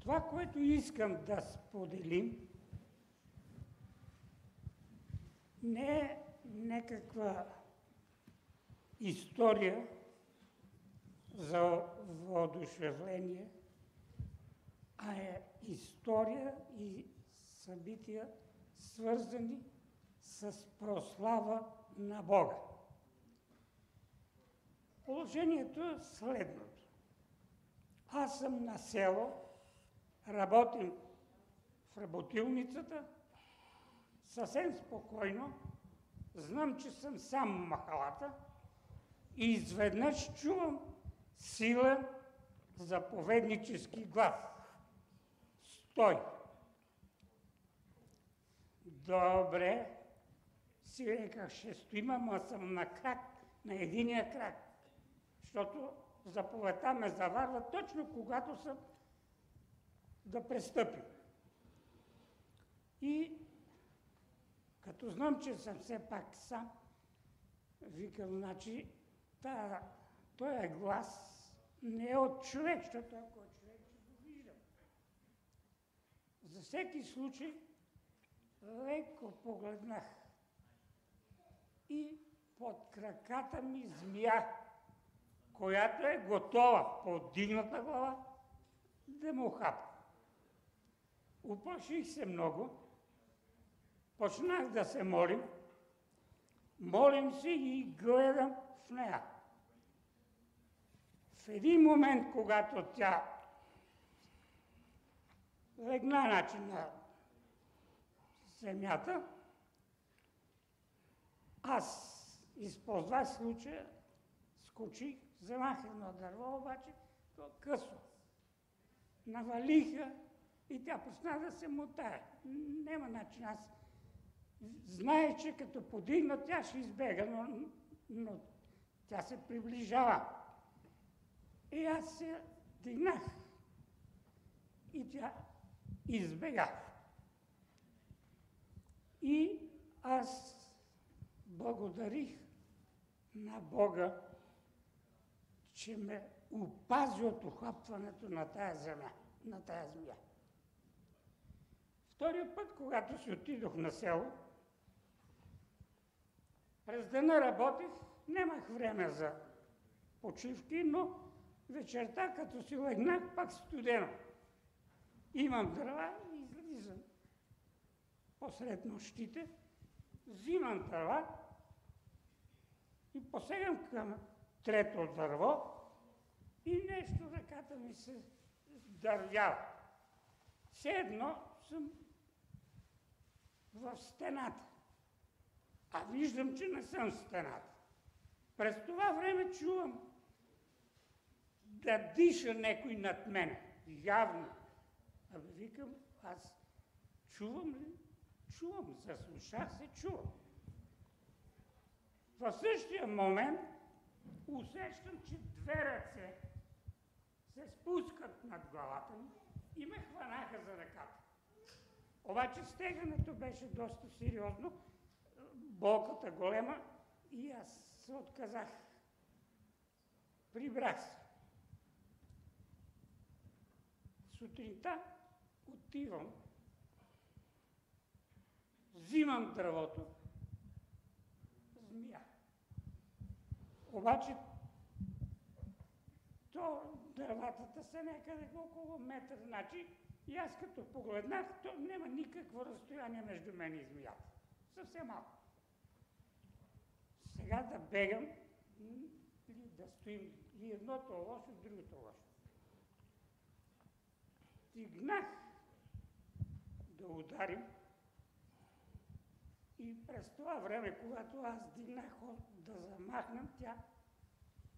S4: това, което искам да споделим, не е някаква история за воодушевление, а е история и събития, свързани с прослава на Бога. Положението е следното. Аз съм на село, работим в работилницата, съвсем спокойно, знам, че съм сам махалата и изведнъж чувам силен заповеднически глас. Стой! Добре, си реках, ще стоим, ама съм на крак, на единия крак. Защото заповедта ме заварва точно когато съм да престъпим. И като знам, че съм все пак сам, викам, значи, този глас не е от човек, защото ако е човек, ще го виждам. За всеки случай, леко погледнах и под краката ми змия, която е готова, подигната глава, да му хапа. Уплаших се много, почнах да се молим, молим се и гледам в нея. В един момент, когато тя легна начин на земята, аз използвах случая, скочих, вземах едно дърво, обаче то късно. Навалиха и тя почна да се мутае. Нема начин. Аз знае, че като подигна, тя ще избега, но, но тя се приближава. И аз се дигнах. И тя избега. И аз благодарих на Бога, че ме опази от охапването на тая земя, на тая змия. Втория път, когато си отидох на село, през дена работих, нямах време за почивки, но вечерта, като си легнах, пак студено. Имам дрова и излизам посред нощите, взимам трава и посегам към трето дърво и нещо ръката ми се дървява. Все едно съм в стената. А виждам, че не съм в стената. През това време чувам да диша някой над мене. Явно. Абе викам, аз чувам ли? Чувам. Заслушах се, чувам. В същия момент усещам, че две ръце се спускат над главата ми и ме хванаха за ръката. Обаче стегането беше доста сериозно, болката голема и аз се отказах. Прибрах се. Сутринта отивам, взимам дървото, змия. Обаче то дърватата са някъде около метър, значи И аз като погледнах, то няма никакво разстояние между мен и змията. Съвсем малко. Сега да бегам или да стоим. И едното лошо, другото лошо. Стигнах да ударим и през това време, когато аз дигнах да замахнам, тя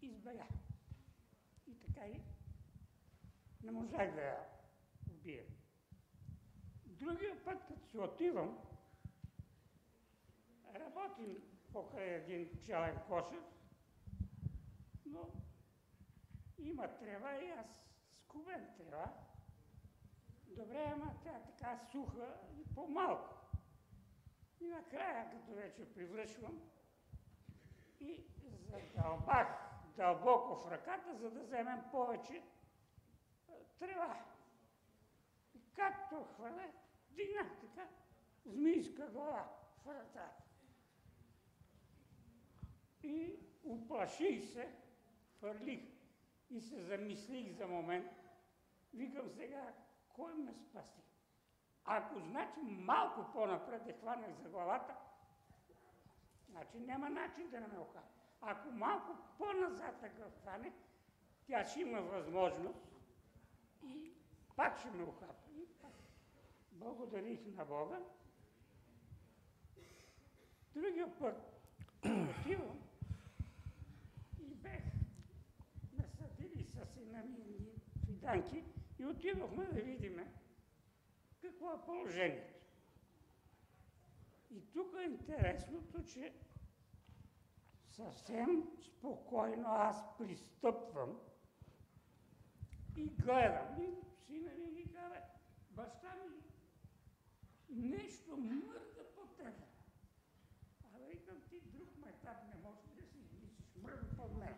S4: избега. И така и не можах да я убия. Другия път, като се отивам, работим покрай един пчелен кошер, но има трева и аз скубен трева. Добре, ама тя така суха и по-малко. И накрая, като вече привършвам, и задълбах дълбоко в ръката, за да вземем повече трева. И както хване, дигнах така, змийска глава в ръката. И уплаших се, фърлих и се замислих за момент. Викам сега, кой ме спаси? Ако значи малко по-напред е хванах за главата, значи няма начин да не ме охапа. Ако малко по-назад да хване, тя ще има възможност и пак ще ме охапа. Благодарих на Бога. Другия път отивам и бех насъдили с сина ми фиданки и отидохме да видим какво е положението. И тук е интересното, че съвсем спокойно аз пристъпвам и гледам. И сина ми ми казва, баща ми, нещо мърда по тебе. А викам ти друг майтап не можеш да си измислиш, мърда по мен.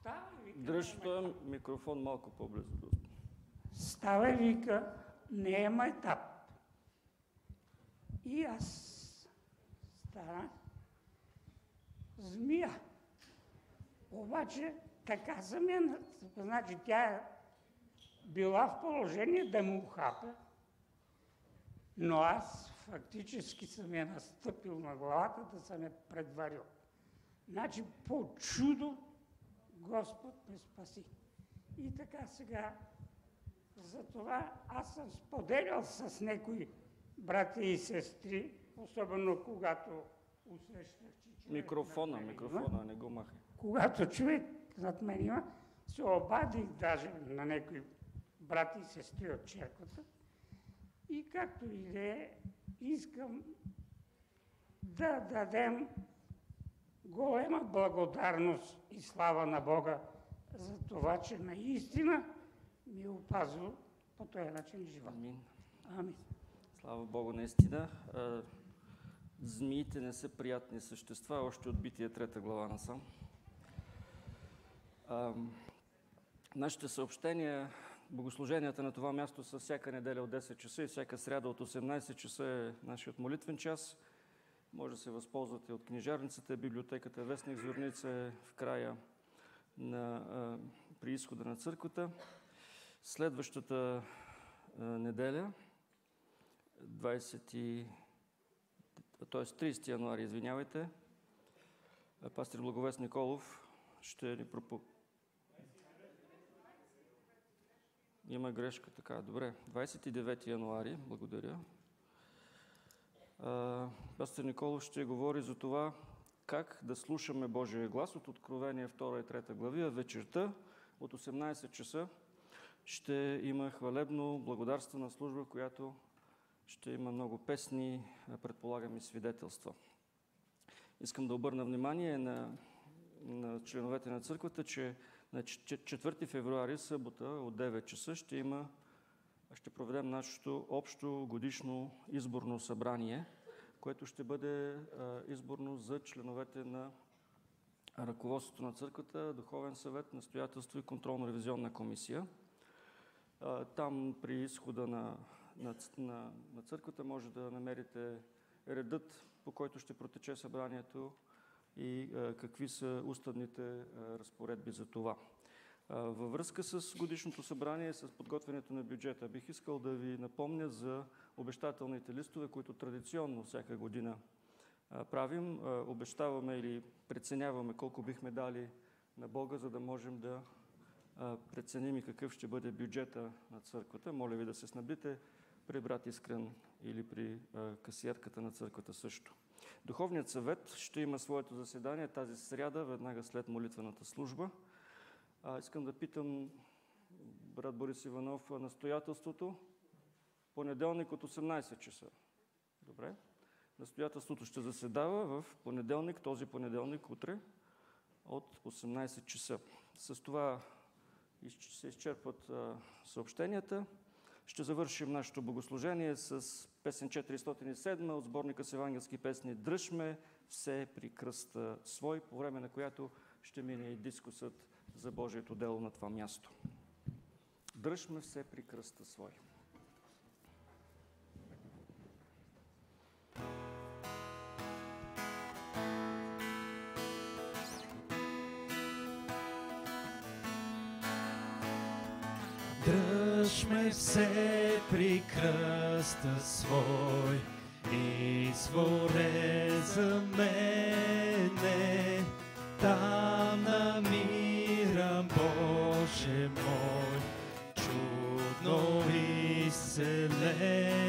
S4: Става и вика,
S1: Дръж микрофон малко по-близо до.
S4: Става вика, не е майтап. И аз станах змия. Обаче така за мен, значи тя е била в положение да му ухапе, но аз фактически съм я настъпил на главата да съм я предварил. Значи по чудо Господ ме спаси. И така сега, затова аз съм споделял с някои брати и сестри, особено когато усещах, че човек
S1: Микрофона,
S4: мен
S1: микрофона, не го махай.
S4: Когато човек над мен има, се обадих даже на някои брати и сестри от черквата. И както и да е, искам да дадем голема благодарност и слава на Бога за това, че наистина ми е опазил по този начин живот.
S1: Амин.
S4: Амин.
S1: Слава Богу, наистина. Змиите не са приятни същества, още от бития трета глава насам. Нашите съобщения, богослуженията на това място са всяка неделя от 10 часа и всяка сряда от 18 часа е нашият молитвен час. Може да се възползвате от книжарницата, библиотеката Вестник Зорница е в края на, а, при изхода на църквата. Следващата а, неделя, 20, т.е. 30 януари, извинявайте, пастир Благовест Николов ще ни пропо... Има грешка, така, добре. 29 януари, благодаря. Пастор Николов ще говори за това как да слушаме Божия глас от Откровение 2 и 3 глави, вечерта от 18 часа ще има хвалебно благодарствена служба, която ще има много песни, предполагам и свидетелства. Искам да обърна внимание на, на членовете на църквата, че на 4 февруари, събота от 9 часа ще има, ще проведем нашето общо годишно изборно събрание, което ще бъде изборно за членовете на ръководството на църквата, Духовен съвет, настоятелство и контролно-ревизионна комисия. Там при изхода на, на, на, на църквата може да намерите редът, по който ще протече събранието и какви са уставните разпоредби за това. Във връзка с годишното събрание и с подготвянето на бюджета, бих искал да ви напомня за обещателните листове, които традиционно всяка година правим. Обещаваме или преценяваме колко бихме дали на Бога, за да можем да преценим и какъв ще бъде бюджета на църквата. Моля ви да се снабдите при брат Искрен или при касиерката на църквата също. Духовният съвет ще има своето заседание тази сряда, веднага след молитвената служба. А, искам да питам брат Борис Иванов настоятелството. Понеделник от 18 часа. Добре. Настоятелството ще заседава в понеделник, този понеделник, утре, от 18 часа. С това се изчерпват съобщенията. Ще завършим нашето богослужение с песен 407 от сборника с евангелски песни Дръж ме все при кръста свой, по време на която ще мине и дискусът за Божието дело на това място. Дръж ме все при кръста свой.
S2: Дръж ме все при кръста свой, изворе за мене, там excellent.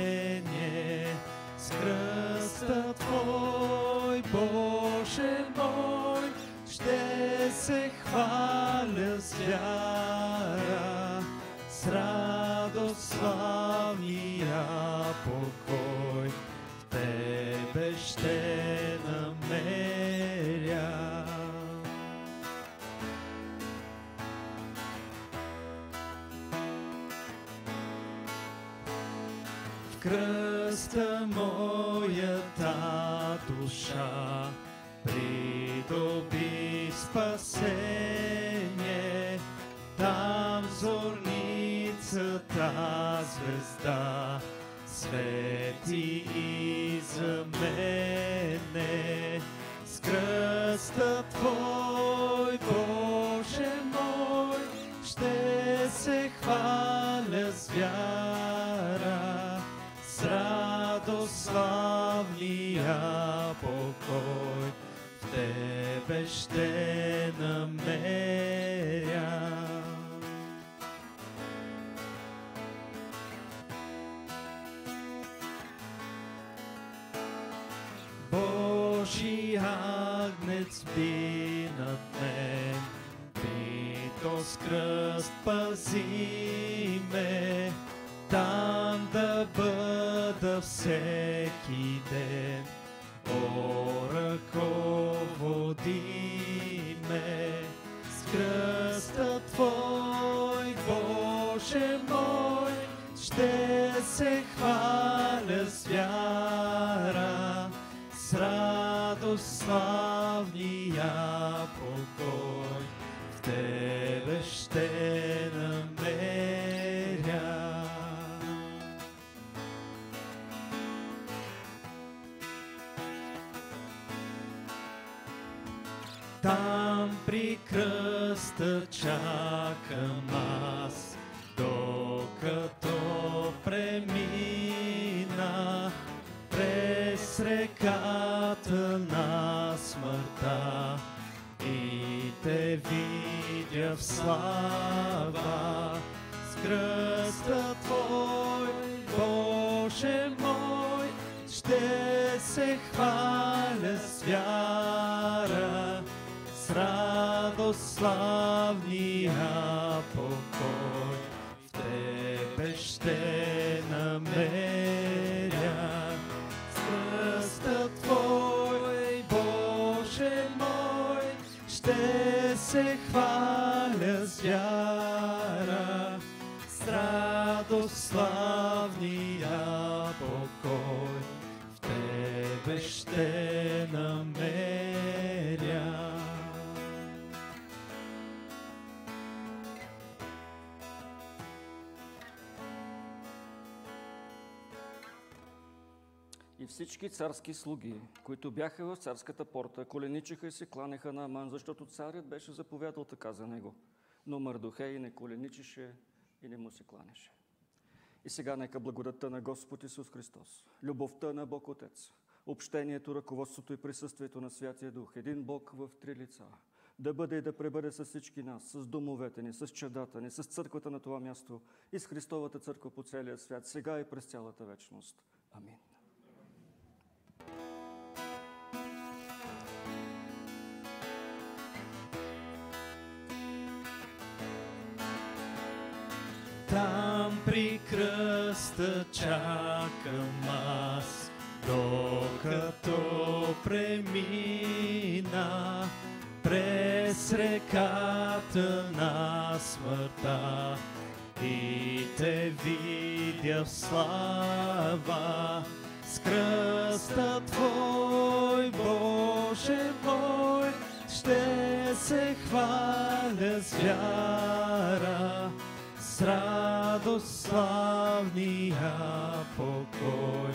S2: Ще се хваля с вяра, с радост славния покой, в Тебе ще намеря. С Твой, Боже мой, ще се хваля с вяра, с радост славния Ще намеря.
S1: И всички царски слуги, които бяха в царската порта, коленичиха и се кланяха на Аман, защото царят беше заповядал така за него. Но Мардухей не коленичеше и не му се кланяше. И сега нека благодатта на Господ Исус Христос, любовта на Бог Отец, общението, ръководството и присъствието на Святия Дух, един Бог в три лица, да бъде и да пребъде с всички нас, с домовете ни, с чадата ни, с църквата на това място и с Христовата църква по целия свят, сега и през цялата вечност. Амин.
S2: Там при кръста чакам аз, докато премина през реката на смъртта и те видя в слава с кръста Твой, Боже мой, ще се хваля с вяра с радост славния покой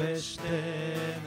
S2: в Тебе ще на